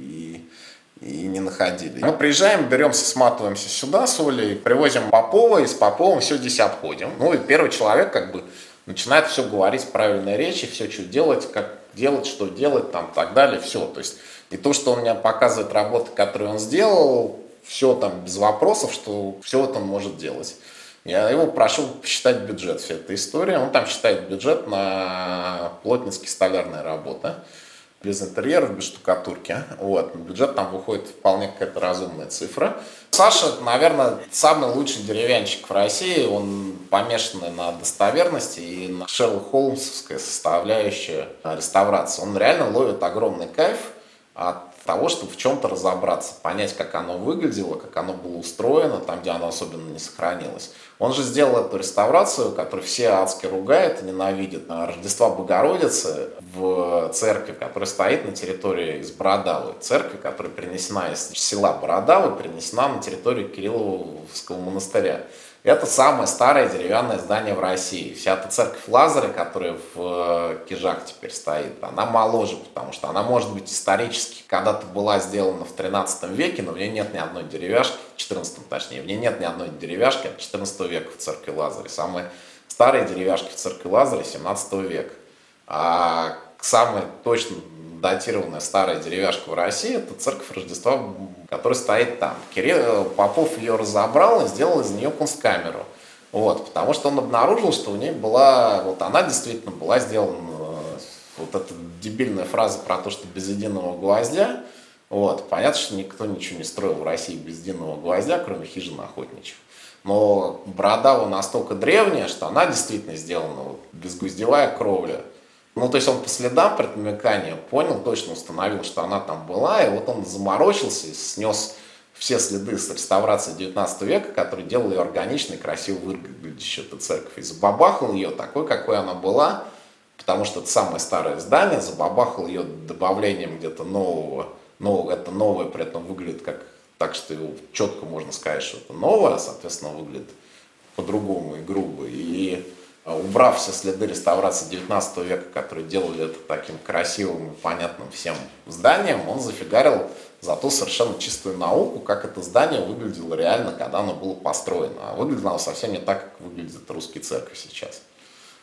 и не находили. Мы приезжаем, беремся, сматываемся сюда с Олей, привозим Попова, и с Поповым все здесь обходим. Ну и первый человек как бы начинает все говорить правильной речи, все, что делать, как делать, что делать, там, так далее, все. То есть, и то, что он мне показывает работы, которые он сделал, все там без вопросов, что все это он может делать. Я его прошу посчитать бюджет всей этой истории. Он там считает бюджет на плотницкие столярные работы. Без интерьеров, без штукатурки. Вот. Бюджет там выходит вполне какая-то разумная цифра. Саша, наверное, самый лучший деревянщик в России. Он помешанный на достоверности и на Шерлок Холмсовская составляющая реставрации. Он реально ловит огромный кайф от того, чтобы в чем-то разобраться, понять, как оно выглядело, как оно было устроено, там, где оно особенно не сохранилось. Он же сделал эту реставрацию, которую все адски ругают и ненавидят. Рождества Богородицы в церкви, которая стоит на территории из Бородавы. Церкви, которая перенесена из села Бородавы, перенесена на территорию Кирилловского монастыря. Это самое старое деревянное здание в России. Вся эта церковь Лазаря, которая в э, Кижах теперь стоит, она моложе, потому что она может быть исторически когда-то была сделана в 13 веке, но в ней нет ни одной деревяшки, 14 точнее, в ней нет ни одной деревяшки от 14 века в церкви Лазаря. Самые старые деревяшки в церкви Лазаря 17 века. А самая точно датированная старая деревяшка в России, это церковь Рождества, которая стоит там. Кирилл Попов ее разобрал и сделал из нее кунсткамеру. Вот, потому что он обнаружил, что у ней была, вот она действительно была сделана, вот эта дебильная фраза про то, что без единого гвоздя, вот, понятно, что никто ничего не строил в России без единого гвоздя, кроме хижин охотничьих. Но Бородава настолько древняя, что она действительно сделана вот, безгвоздевая кровля. Ну, то есть он по следам предмекания понял, точно установил, что она там была, и вот он заморочился и снес все следы с реставрации 19 века, которые делали ее органичной, красиво выглядящей эту церковь. И забабахал ее такой, какой она была, потому что это самое старое здание, забабахал ее добавлением где-то нового, нового, это новое при этом выглядит как так, что его четко можно сказать, что это новое, соответственно, выглядит по-другому и грубо. И а, убрав все следы реставрации 19 века, которые делали это таким красивым и понятным всем зданием, он зафигарил за ту совершенно чистую науку, как это здание выглядело реально, когда оно было построено. А выглядело совсем не так, как выглядит русские церкви сейчас.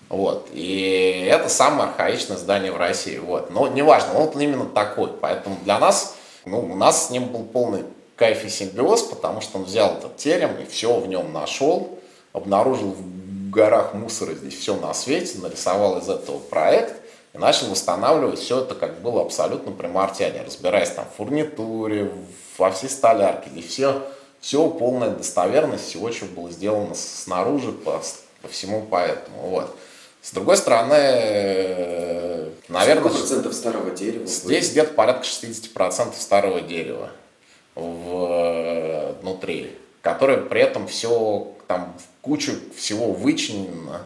Вот. И это самое архаичное здание в России. Вот. Но неважно, он вот именно такой. Поэтому для нас, ну, у нас с ним был полный кайф и симбиоз, потому что он взял этот терем и все в нем нашел, обнаружил в горах мусора здесь все на свете, нарисовал из этого проект и начал восстанавливать все это, как было абсолютно при Мартяне, разбираясь там в фурнитуре, во всей столярке, где все, все полная достоверность всего, что было сделано снаружи по, по всему поэтому. Вот. С другой стороны, э, наверное, Сколько процентов старого дерева? здесь где-то порядка 60% старого дерева в- внутри, которое при этом все там кучу всего вычинено.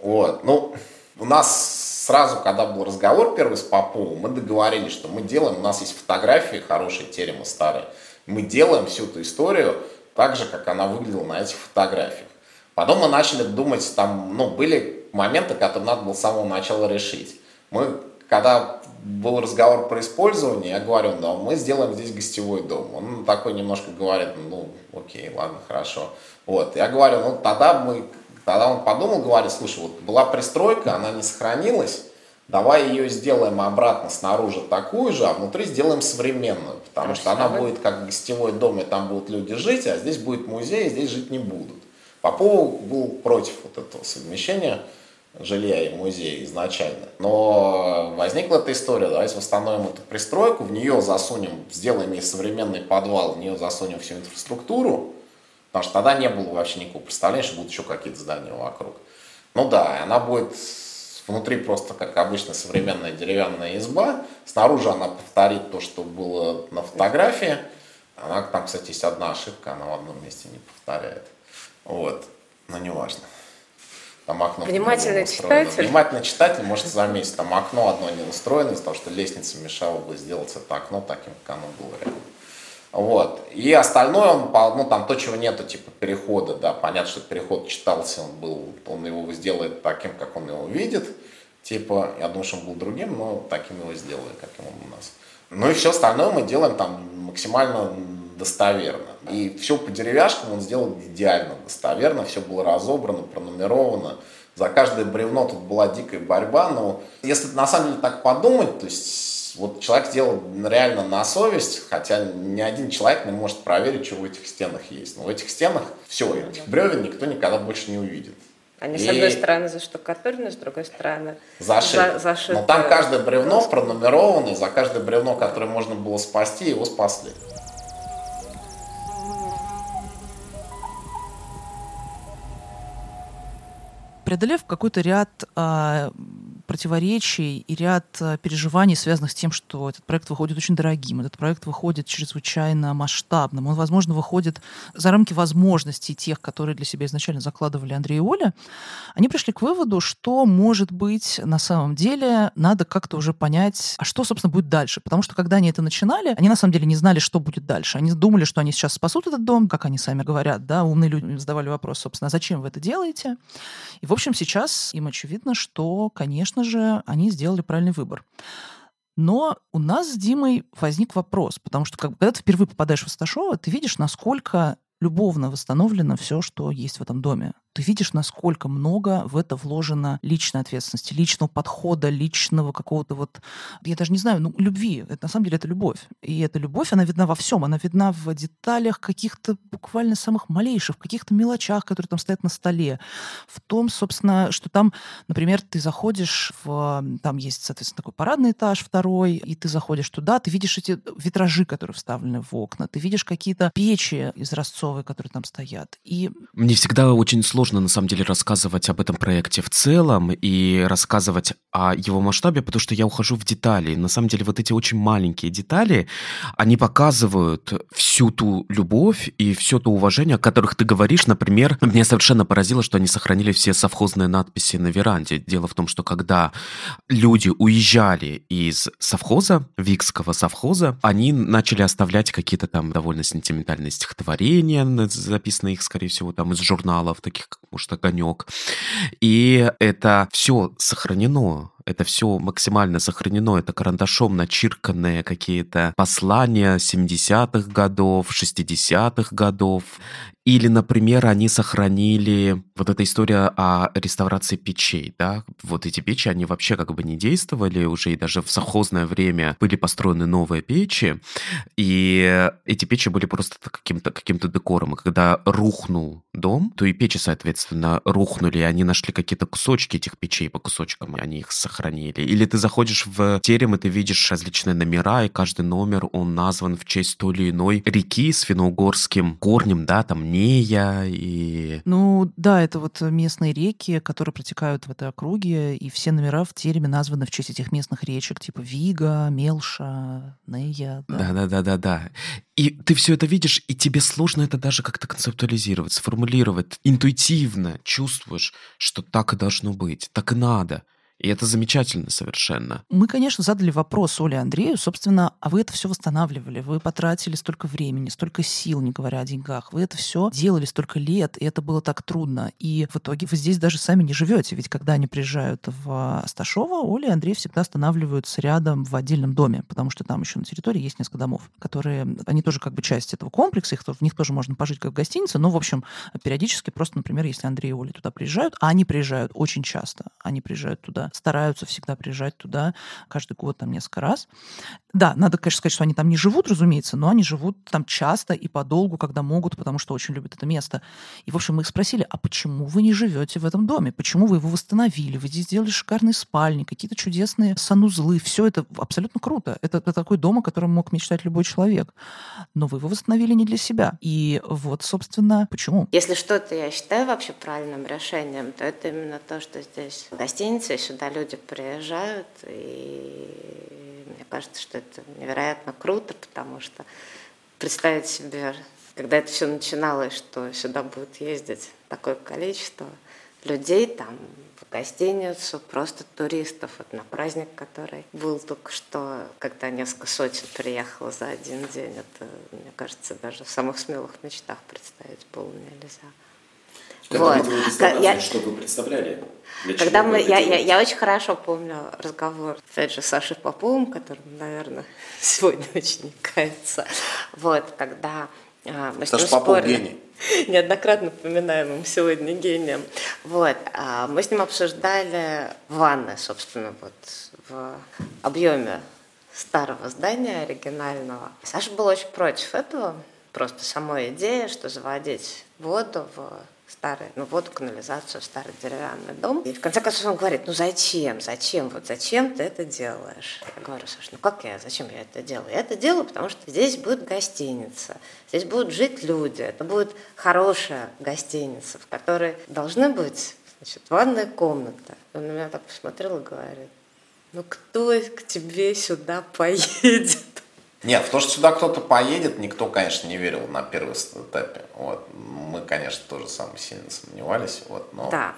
Вот. Ну, у нас сразу, когда был разговор первый с Поповым, мы договорились, что мы делаем, у нас есть фотографии хорошие, терема старые, мы делаем всю эту историю так же, как она выглядела на этих фотографиях. Потом мы начали думать, там, ну, были моменты, которые надо было с самого начала решить. Мы, когда был разговор про использование, я говорю, да, мы сделаем здесь гостевой дом. Он такой немножко говорит, ну, окей, ладно, хорошо. Вот, я говорю, ну, тогда мы, тогда он подумал, говорит, слушай, вот была пристройка, она не сохранилась, давай ее сделаем обратно снаружи такую же, а внутри сделаем современную, потому Хорошо. что она будет как гостевой дом, и там будут люди жить, а здесь будет музей, и здесь жить не будут. Попов был против вот этого совмещения жилья и музея изначально. Но возникла эта история, давайте восстановим эту пристройку, в нее засунем, сделаем ей современный подвал, в нее засунем всю инфраструктуру, потому что тогда не было вообще никакого представления, что будут еще какие-то здания вокруг. Ну да, она будет внутри просто, как обычно, современная деревянная изба, снаружи она повторит то, что было на фотографии, она, там, кстати, есть одна ошибка, она в одном месте не повторяет. Вот, но не важно. Там окно Внимательный читатель. Внимательный читатель может заметить, там окно одно не устроено из-за того, что лестница мешала бы сделать это окно таким, как оно было. Вот. И остальное, он, ну, там то, чего нету, типа перехода, да, понятно, что переход читался, он был, он его сделает таким, как он его видит, типа, я думаю, что он был другим, но таким его сделали, каким он у нас. Ну и все остальное мы делаем там максимально достоверно. И все по деревяшкам он сделал идеально достоверно, все было разобрано, пронумеровано. За каждое бревно тут была дикая борьба, но если на самом деле так подумать, то есть вот человек сделал реально на совесть, хотя ни один человек не может проверить, что в этих стенах есть. Но в этих стенах все, этих бревен никто никогда больше не увидит. Они, и... с одной стороны, заштукатурены, с другой стороны зашиты. За, зашиты. Но там каждое бревно пронумеровано, и за каждое бревно, которое можно было спасти, его спасли. Преодолев какой-то ряд а, противоречий и ряд а, переживаний, связанных с тем, что этот проект выходит очень дорогим, этот проект выходит чрезвычайно масштабным, он, возможно, выходит за рамки возможностей тех, которые для себя изначально закладывали Андрей и Оля, они пришли к выводу, что, может быть, на самом деле надо как-то уже понять, а что, собственно, будет дальше. Потому что, когда они это начинали, они на самом деле не знали, что будет дальше. Они думали, что они сейчас спасут этот дом, как они сами говорят, да, умные люди задавали вопрос, собственно, а зачем вы это делаете? И, в общем, сейчас им очевидно, что, конечно же, они сделали правильный выбор. Но у нас с Димой возник вопрос, потому что когда ты впервые попадаешь в Асташова, ты видишь, насколько любовно восстановлено все, что есть в этом доме ты видишь, насколько много в это вложено личной ответственности, личного подхода, личного какого-то вот, я даже не знаю, ну, любви. Это, на самом деле это любовь. И эта любовь, она видна во всем. Она видна в деталях каких-то буквально самых малейших, в каких-то мелочах, которые там стоят на столе. В том, собственно, что там, например, ты заходишь в... Там есть, соответственно, такой парадный этаж второй, и ты заходишь туда, ты видишь эти витражи, которые вставлены в окна, ты видишь какие-то печи изразцовые, которые там стоят. И... Мне всегда очень сложно сложно, на самом деле, рассказывать об этом проекте в целом и рассказывать о его масштабе, потому что я ухожу в детали. На самом деле, вот эти очень маленькие детали, они показывают всю ту любовь и все то уважение, о которых ты говоришь. Например, меня совершенно поразило, что они сохранили все совхозные надписи на веранде. Дело в том, что когда люди уезжали из совхоза, Викского совхоза, они начали оставлять какие-то там довольно сентиментальные стихотворения, записанные их, скорее всего, там из журналов, таких может, огонек. И это все сохранено это все максимально сохранено, это карандашом начирканные какие-то послания 70-х годов, 60-х годов. Или, например, они сохранили вот эта история о реставрации печей, да, вот эти печи, они вообще как бы не действовали уже, и даже в совхозное время были построены новые печи, и эти печи были просто каким-то каким декором, и когда рухнул дом, то и печи, соответственно, рухнули, и они нашли какие-то кусочки этих печей по кусочкам, и они их сохранили сохранили. Или ты заходишь в терем, и ты видишь различные номера, и каждый номер, он назван в честь той или иной реки с финно-угорским корнем, да, там Нея и... Ну, да, это вот местные реки, которые протекают в этой округе, и все номера в тереме названы в честь этих местных речек, типа Вига, Мелша, Нея. Да-да-да-да-да. И ты все это видишь, и тебе сложно это даже как-то концептуализировать, сформулировать. Интуитивно чувствуешь, что так и должно быть, так и надо. И это замечательно совершенно. Мы, конечно, задали вопрос Оле Андрею, собственно, а вы это все восстанавливали, вы потратили столько времени, столько сил, не говоря о деньгах, вы это все делали столько лет, и это было так трудно. И в итоге вы здесь даже сами не живете, ведь когда они приезжают в Асташово, Оля и Андрей всегда останавливаются рядом в отдельном доме, потому что там еще на территории есть несколько домов, которые, они тоже как бы часть этого комплекса, их, в них тоже можно пожить как в гостинице, но, в общем, периодически просто, например, если Андрей и Оля туда приезжают, а они приезжают очень часто, они приезжают туда стараются всегда приезжать туда каждый год там несколько раз. Да, надо, конечно, сказать, что они там не живут, разумеется, но они живут там часто и подолгу, когда могут, потому что очень любят это место. И, в общем, мы их спросили, а почему вы не живете в этом доме? Почему вы его восстановили? Вы здесь сделали шикарные спальни, какие-то чудесные санузлы. Все это абсолютно круто. Это, это такой дом, о котором мог мечтать любой человек. Но вы его восстановили не для себя. И вот, собственно, почему? Если что-то я считаю вообще правильным решением, то это именно то, что здесь гостиница, и сюда люди приезжают, и мне кажется, что это невероятно круто, потому что представить себе, когда это все начиналось, что сюда будет ездить такое количество людей, там, в гостиницу, просто туристов. Вот на праздник, который был только что, когда несколько сотен приехало за один день, это, мне кажется, даже в самых смелых мечтах представить было нельзя. Когда вот. вы я... что вы представляли? Когда мы, я, я, я очень хорошо помню разговор, опять же, с Сашей Поповым, который, наверное, (laughs) сегодня очень кается. Вот, когда а, мы Саша с ним Попов спорили. гений. (laughs) Неоднократно упоминаемым сегодня гением. Вот, а мы с ним обсуждали ванны, собственно, вот в объеме старого здания оригинального. Саша был очень против этого, просто самой идеи, что заводить воду в старый, ну, воду, канализацию, старый деревянный дом. И в конце концов он говорит, ну зачем, зачем, вот зачем ты это делаешь? Я говорю, Саша, ну как я, зачем я это делаю? Я это делаю, потому что здесь будет гостиница, здесь будут жить люди, это будет хорошая гостиница, в которой должны быть значит, ванная комната. Он на меня так посмотрел и говорит, ну кто к тебе сюда поедет? Нет, в то, что сюда кто-то поедет, никто, конечно, не верил на первом этапе. Вот. Мы, конечно, тоже самые сильно сомневались. Вот, но... Да.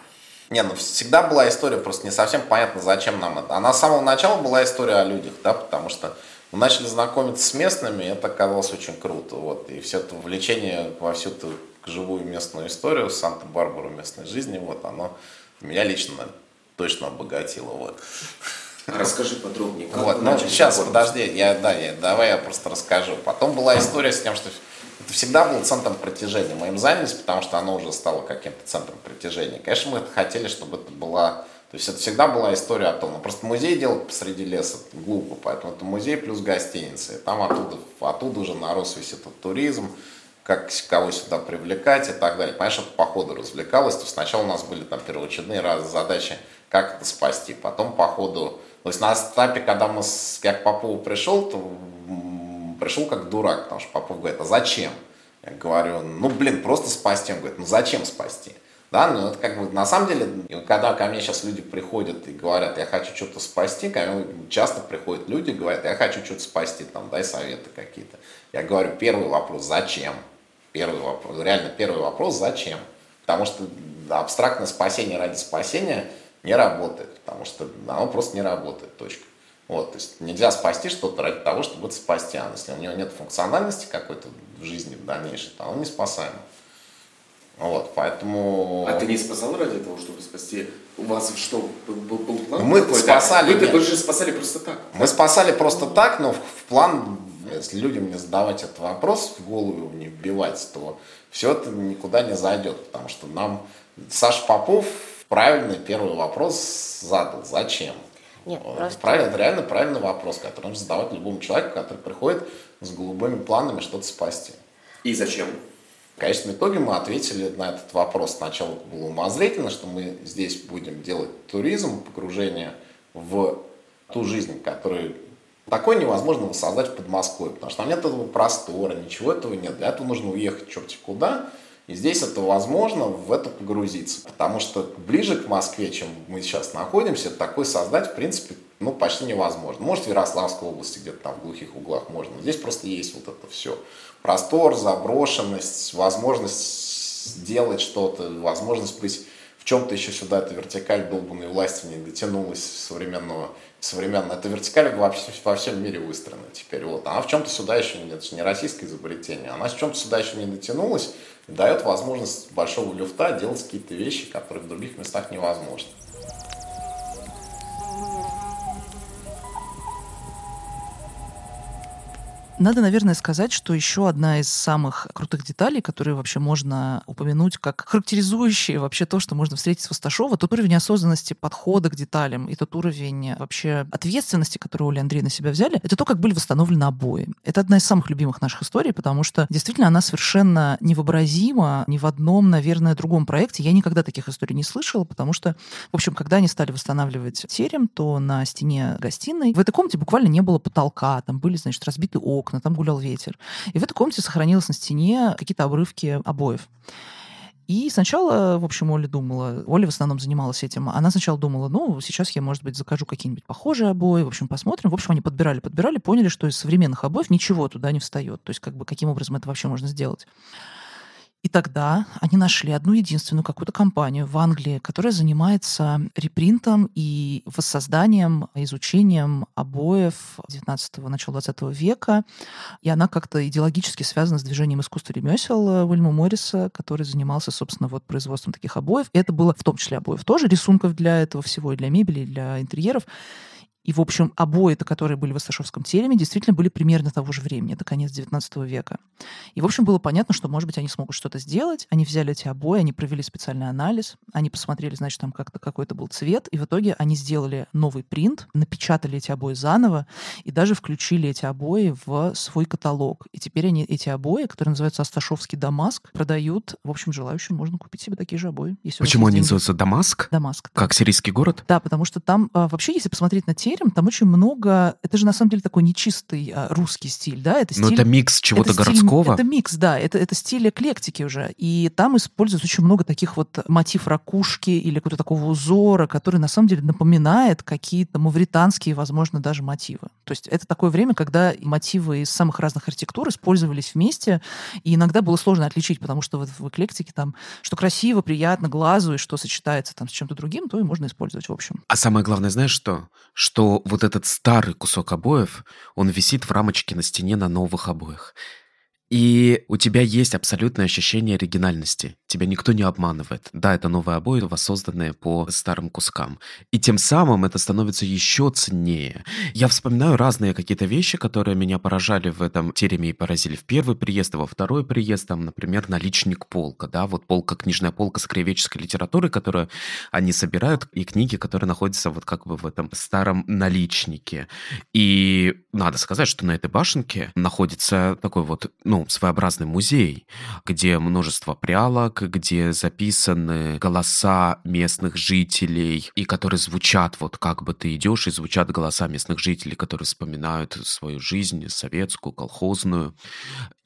Не, ну всегда была история, просто не совсем понятно, зачем нам это. Она с самого начала была история о людях, да, потому что мы начали знакомиться с местными, и это оказалось очень круто. Вот. И все это влечение во всю эту живую местную историю, Санта-Барбару местной жизни, вот, оно меня лично точно обогатило. Вот. Расскажи подробнее. Как вот, ну, сейчас, подожди, я, да, я, давай я просто расскажу. Потом была история с тем, что это всегда был центром притяжения. Мы им занялись, потому что оно уже стало каким-то центром притяжения. Конечно, мы хотели, чтобы это была... То есть это всегда была история о том, ну просто музей делать посреди леса глупо, поэтому это музей плюс гостиница. И там оттуда, оттуда уже нарос весь этот туризм, как кого сюда привлекать и так далее. Понимаешь, это по ходу развлекалось. То есть сначала у нас были там первоочередные разы задачи, как это спасти. Потом по ходу то есть на этапе, когда мы с, я к Попову пришел, то пришел как дурак, потому что Попов говорит, а зачем? Я говорю, ну блин, просто спасти. Он говорит, ну зачем спасти? Да, ну это как бы на самом деле, когда ко мне сейчас люди приходят и говорят, я хочу что-то спасти, ко мне часто приходят люди и говорят, я хочу что-то спасти, там, дай советы какие-то. Я говорю, первый вопрос, зачем? Первый вопрос, реально первый вопрос, зачем? Потому что абстрактное спасение ради спасения – не работает, потому что оно просто не работает, точка. Вот, то есть нельзя спасти что-то ради того, чтобы это спасти. А если у него нет функциональности какой-то в жизни в дальнейшей, то оно не спасаемо. Вот, поэтому... А ты не спасал ради того, чтобы спасти? У вас что, был, был план? Мы спасали... Вы, вы же спасали просто так. Мы спасали просто так, но в план, если людям не задавать этот вопрос, в голову не вбивать, то все это никуда не зайдет, потому что нам Саша Попов правильный первый вопрос задал. Зачем? Нет, просто... Правильно, реально правильный вопрос, который нужно задавать любому человеку, который приходит с голубыми планами что-то спасти. И зачем? В конечном итоге мы ответили на этот вопрос. Сначала было умозрительно, что мы здесь будем делать туризм, погружение в ту жизнь, которую такой невозможно воссоздать в Подмосковье, потому что там нет этого простора, ничего этого нет. Для этого нужно уехать черти куда, и здесь это возможно в это погрузиться, потому что ближе к Москве, чем мы сейчас находимся, такой создать, в принципе, ну, почти невозможно. Может, в Ярославской области где-то там в глухих углах можно, но здесь просто есть вот это все. Простор, заброшенность, возможность сделать что-то, возможность быть в чем-то еще сюда эта вертикаль долбанной власти не дотянулась современного современно. Эта вертикаль во, во всем мире выстроена теперь. Вот. Она в чем-то сюда еще не, это не российское изобретение, она в чем-то сюда еще не дотянулась дает возможность большого люфта делать какие-то вещи, которые в других местах невозможны. Надо, наверное, сказать, что еще одна из самых крутых деталей, которые вообще можно упомянуть как характеризующие вообще то, что можно встретить с Восташова, тот уровень осознанности подхода к деталям и тот уровень вообще ответственности, которую Оля и Андрей на себя взяли, это то, как были восстановлены обои. Это одна из самых любимых наших историй, потому что действительно она совершенно невообразима ни в одном, наверное, другом проекте. Я никогда таких историй не слышала, потому что, в общем, когда они стали восстанавливать терем, то на стене гостиной в этой комнате буквально не было потолка, там были, значит, разбиты окна, окна, там гулял ветер. И в этой комнате сохранилось на стене какие-то обрывки обоев. И сначала, в общем, Оля думала, Оля в основном занималась этим, она сначала думала, ну, сейчас я, может быть, закажу какие-нибудь похожие обои, в общем, посмотрим. В общем, они подбирали, подбирали, поняли, что из современных обоев ничего туда не встает. То есть, как бы, каким образом это вообще можно сделать. И тогда они нашли одну единственную какую-то компанию в Англии, которая занимается репринтом и воссозданием, изучением обоев 19-го, начала 20 века. И она как-то идеологически связана с движением искусства ремесел Уильяма Морриса, который занимался, собственно, вот производством таких обоев. И это было в том числе обоев тоже, рисунков для этого всего, и для мебели, и для интерьеров. И, в общем, обои-то, которые были в Асташовском тереме, действительно были примерно того же времени. Это конец XIX века. И, в общем, было понятно, что, может быть, они смогут что-то сделать. Они взяли эти обои, они провели специальный анализ, они посмотрели, значит, там как-то какой-то был цвет, и в итоге они сделали новый принт, напечатали эти обои заново и даже включили эти обои в свой каталог. И теперь они, эти обои, которые называются Асташовский Дамаск, продают, в общем, желающим можно купить себе такие же обои. Почему они называются Дамаск? Дамаск. Как сирийский город? Да, потому что там а, вообще, если посмотреть на те верим, там очень много... Это же на самом деле такой нечистый а, русский стиль, да? Это стиль, Но это микс чего-то это городского. Стиль, это микс, да. Это, это стиль эклектики уже. И там используется очень много таких вот мотив ракушки или какого-то такого узора, который на самом деле напоминает какие-то мавританские, возможно, даже мотивы. То есть это такое время, когда мотивы из самых разных архитектур использовались вместе, и иногда было сложно отличить, потому что вот в эклектике там, что красиво, приятно глазу, и что сочетается там с чем-то другим, то и можно использовать в общем. А самое главное, знаешь что? Что вот этот старый кусок обоев, он висит в рамочке на стене на новых обоях. И у тебя есть абсолютное ощущение оригинальности. Тебя никто не обманывает. Да, это новые обои, воссозданные по старым кускам. И тем самым это становится еще ценнее. Я вспоминаю разные какие-то вещи, которые меня поражали в этом тереме и поразили в первый приезд, во второй приезд. Там, например, наличник полка. Да, вот полка, книжная полка с краеведческой литературой, которую они собирают, и книги, которые находятся вот как бы в этом старом наличнике. И надо сказать, что на этой башенке находится такой вот, ну, своеобразный музей, где множество прялок, где записаны голоса местных жителей, и которые звучат, вот как бы ты идешь, и звучат голоса местных жителей, которые вспоминают свою жизнь, советскую, колхозную.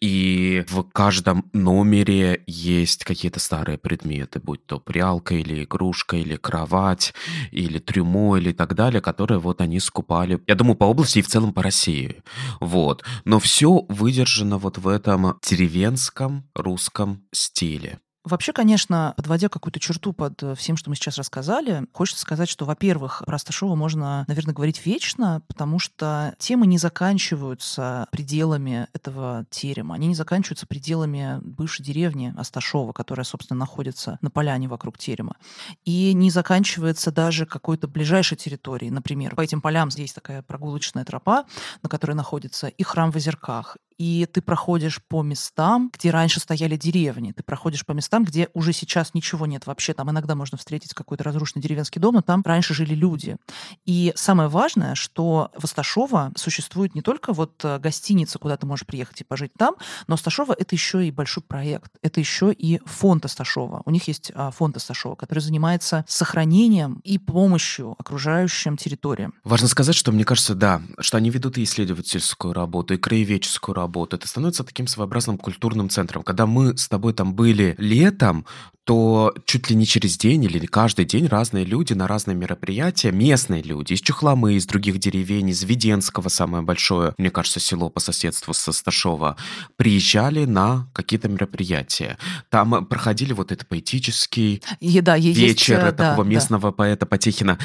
И в каждом номере есть какие-то старые предметы, будь то прялка или игрушка, или кровать, или трюмо, или так далее, которые вот они скупали, я думаю, по области и в целом по России. Вот. Но все выдержано вот в этом деревенском русском стиле. Вообще, конечно, подводя какую-то черту под э, всем, что мы сейчас рассказали, хочется сказать, что, во-первых, про Асташова можно, наверное, говорить вечно, потому что темы не заканчиваются пределами этого терема, они не заканчиваются пределами бывшей деревни Асташова, которая, собственно, находится на поляне вокруг терема, и не заканчивается даже какой-то ближайшей территорией. Например, по этим полям здесь такая прогулочная тропа, на которой находится и храм в Озерках, и ты проходишь по местам, где раньше стояли деревни, ты проходишь по местам, где уже сейчас ничего нет вообще, там иногда можно встретить какой-то разрушенный деревенский дом, но там раньше жили люди. И самое важное, что в Асташово существует не только вот э, гостиница, куда ты можешь приехать и пожить там, но Асташова — это еще и большой проект, это еще и фонд Асташова. У них есть а, фонд Асташова, который занимается сохранением и помощью окружающим территориям. Важно сказать, что мне кажется, да, что они ведут и исследовательскую работу, и краеведческую работу, работу. Это становится таким своеобразным культурным центром. Когда мы с тобой там были летом, то чуть ли не через день или каждый день разные люди на разные мероприятия, местные люди из Чухламы, из других деревень, из Веденского, самое большое, мне кажется, село по соседству со Сташова, приезжали на какие-то мероприятия. Там проходили вот это поэтический И, да, есть, вечер э, да, такого да. местного поэта Потехина.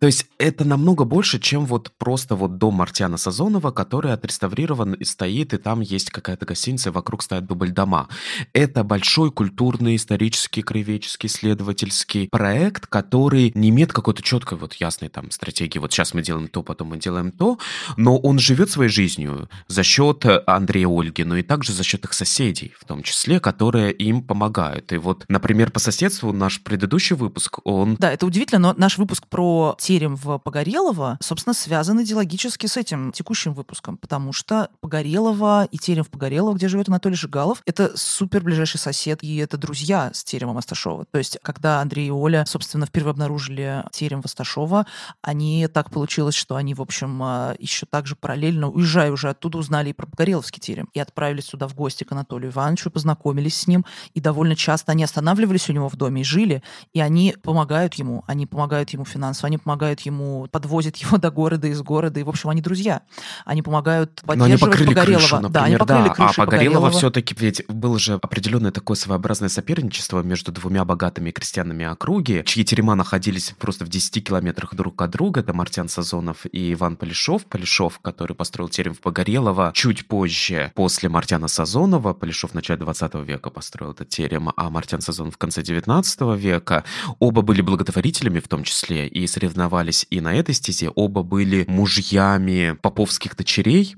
То есть это намного больше, чем вот просто вот дом Мартьяна Сазонова, который отреставрирован и стоит, и там есть какая-то гостиница, вокруг стоят дубль-дома. Это большой культурный, исторический, краеведческий, исследовательский проект, который не имеет какой-то четкой вот ясной там стратегии. Вот сейчас мы делаем то, потом мы делаем то, но он живет своей жизнью за счет Андрея Ольги, но и также за счет их соседей, в том числе, которые им помогают. И вот, например, по соседству наш предыдущий выпуск, он Да, это удивительно, но наш выпуск про терем в Погорелово, собственно, связан идеологически с этим текущим выпуском, потому что Погорелово и терем в Погорелово, где живет Анатолий Жигалов, это супер ближайший сосед, и это друзья с теремом Асташова. То есть, когда Андрей и Оля, собственно, впервые обнаружили терем Асташова, они так получилось, что они, в общем, а, еще также параллельно, уезжая уже оттуда, узнали и про Погореловский терем, и отправились туда в гости к Анатолию Ивановичу, познакомились с ним, и довольно часто они останавливались у него в доме и жили, и они помогают ему, они помогают ему финансово, они помогают ему, подвозят его (laughs) до города, из города, и, в общем, они друзья. Они помогают поддерживать Погорелова. Крышу, да, например, они покрыли да. крышу а Погорелова Погорелова. все-таки ведь было же определенное такое своеобразное соперничество между двумя богатыми крестьянами округи, чьи терема находились просто в 10 километрах друг от друга. Это Мартян Сазонов и Иван Полишов. Полишов, который построил терем в Погорелово чуть позже, после Мартяна Сазонова. Полишов в начале 20 века построил этот терем, а Мартян Сазонов в конце 19 века. Оба были благотворителями в том числе и соревновались и на этой стезе. Оба были мужьями поповских дочерей.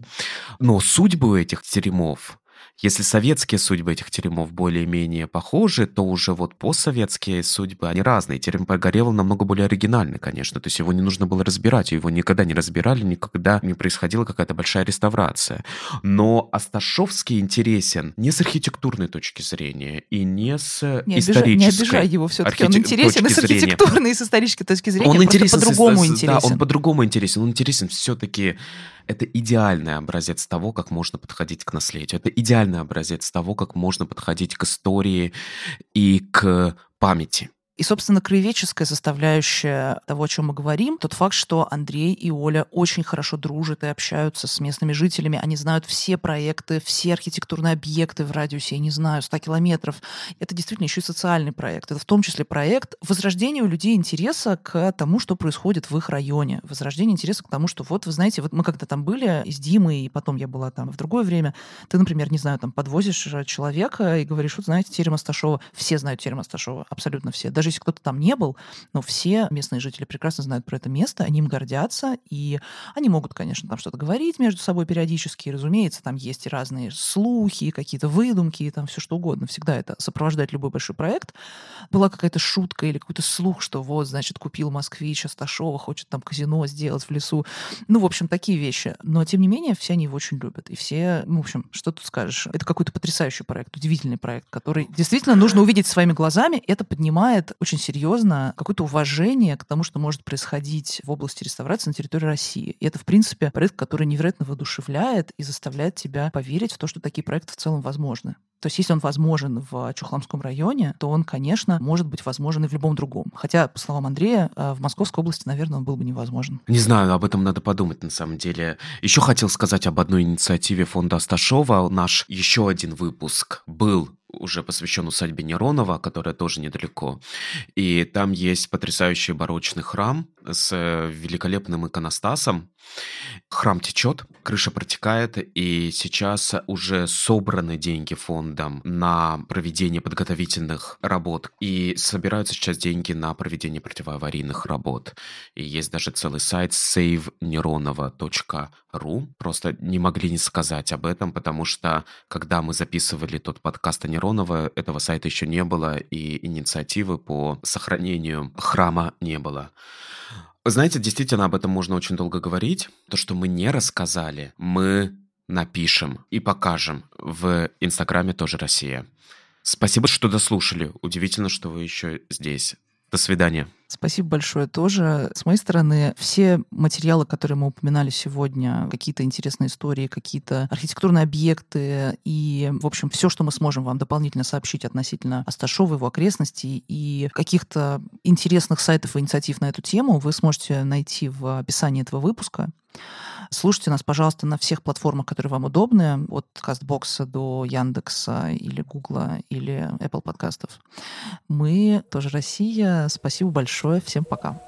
Но судьбы у этих теремов если советские судьбы этих теремов более-менее похожи, то уже вот постсоветские судьбы, они разные. Терем Погорелов намного более оригинальный, конечно. То есть его не нужно было разбирать, его никогда не разбирали, никогда не происходила какая-то большая реставрация. Но Асташовский интересен не с архитектурной точки зрения и не с Не обижай, исторической. не обижай его все-таки. Он архите- интересен и с точки зрения. архитектурной, и с исторической точки зрения. Он интересен по-другому с- интересен. Да, он по-другому интересен. Он интересен все-таки. Это идеальный образец того, как можно подходить к наследию. Это идеальный образец того, как можно подходить к истории и к памяти. И, собственно, краеведческая составляющая того, о чем мы говорим, тот факт, что Андрей и Оля очень хорошо дружат и общаются с местными жителями. Они знают все проекты, все архитектурные объекты в радиусе, я не знаю, 100 километров. Это действительно еще и социальный проект. Это в том числе проект возрождения у людей интереса к тому, что происходит в их районе. Возрождение интереса к тому, что вот, вы знаете, вот мы когда там были с Димой, и потом я была там в другое время, ты, например, не знаю, там подвозишь э, человека и говоришь, вот знаете, терем Асташова. Все знают терем Асташова, абсолютно все. Даже если кто-то там не был, но все местные жители прекрасно знают про это место, они им гордятся, и они могут, конечно, там что-то говорить между собой периодически, и, разумеется, там есть и разные слухи, какие-то выдумки, и там все что угодно. Всегда это сопровождает любой большой проект. Была какая-то шутка или какой-то слух, что вот, значит, купил москвич Асташова, хочет там казино сделать в лесу. Ну, в общем, такие вещи. Но, тем не менее, все они его очень любят. И все, ну, в общем, что тут скажешь? Это какой-то потрясающий проект, удивительный проект, который действительно нужно увидеть своими глазами. Это поднимает очень серьезно какое-то уважение к тому, что может происходить в области реставрации на территории России. И это, в принципе, проект, который невероятно воодушевляет и заставляет тебя поверить в то, что такие проекты в целом возможны. То есть если он возможен в Чухламском районе, то он, конечно, может быть возможен и в любом другом. Хотя, по словам Андрея, э, в Московской области, наверное, он был бы невозможен. Не знаю, об этом надо подумать на самом деле. Еще хотел сказать об одной инициативе фонда Асташова. Наш еще один выпуск был уже посвящен усадьбе Неронова, которая тоже недалеко. И там есть потрясающий барочный храм с э, великолепным иконостасом. Храм течет, крыша протекает, и сейчас уже собраны деньги фондом на проведение подготовительных работ. И собираются сейчас деньги на проведение противоаварийных работ. И есть даже целый сайт saveneronova.ru. Просто не могли не сказать об этом, потому что когда мы записывали тот подкаст о Неронова, этого сайта еще не было, и инициативы по сохранению храма не было. Знаете, действительно, об этом можно очень долго говорить. То, что мы не рассказали, мы напишем и покажем в Инстаграме тоже Россия. Спасибо, что дослушали. Удивительно, что вы еще здесь. До свидания. Спасибо большое тоже. С моей стороны, все материалы, которые мы упоминали сегодня, какие-то интересные истории, какие-то архитектурные объекты и, в общем, все, что мы сможем вам дополнительно сообщить относительно Асташова, его окрестностей и каких-то интересных сайтов и инициатив на эту тему, вы сможете найти в описании этого выпуска. Слушайте нас, пожалуйста, на всех платформах, которые вам удобны, от Кастбокса до Яндекса или Гугла или Apple подкастов. Мы тоже Россия. Спасибо большое. Всем пока.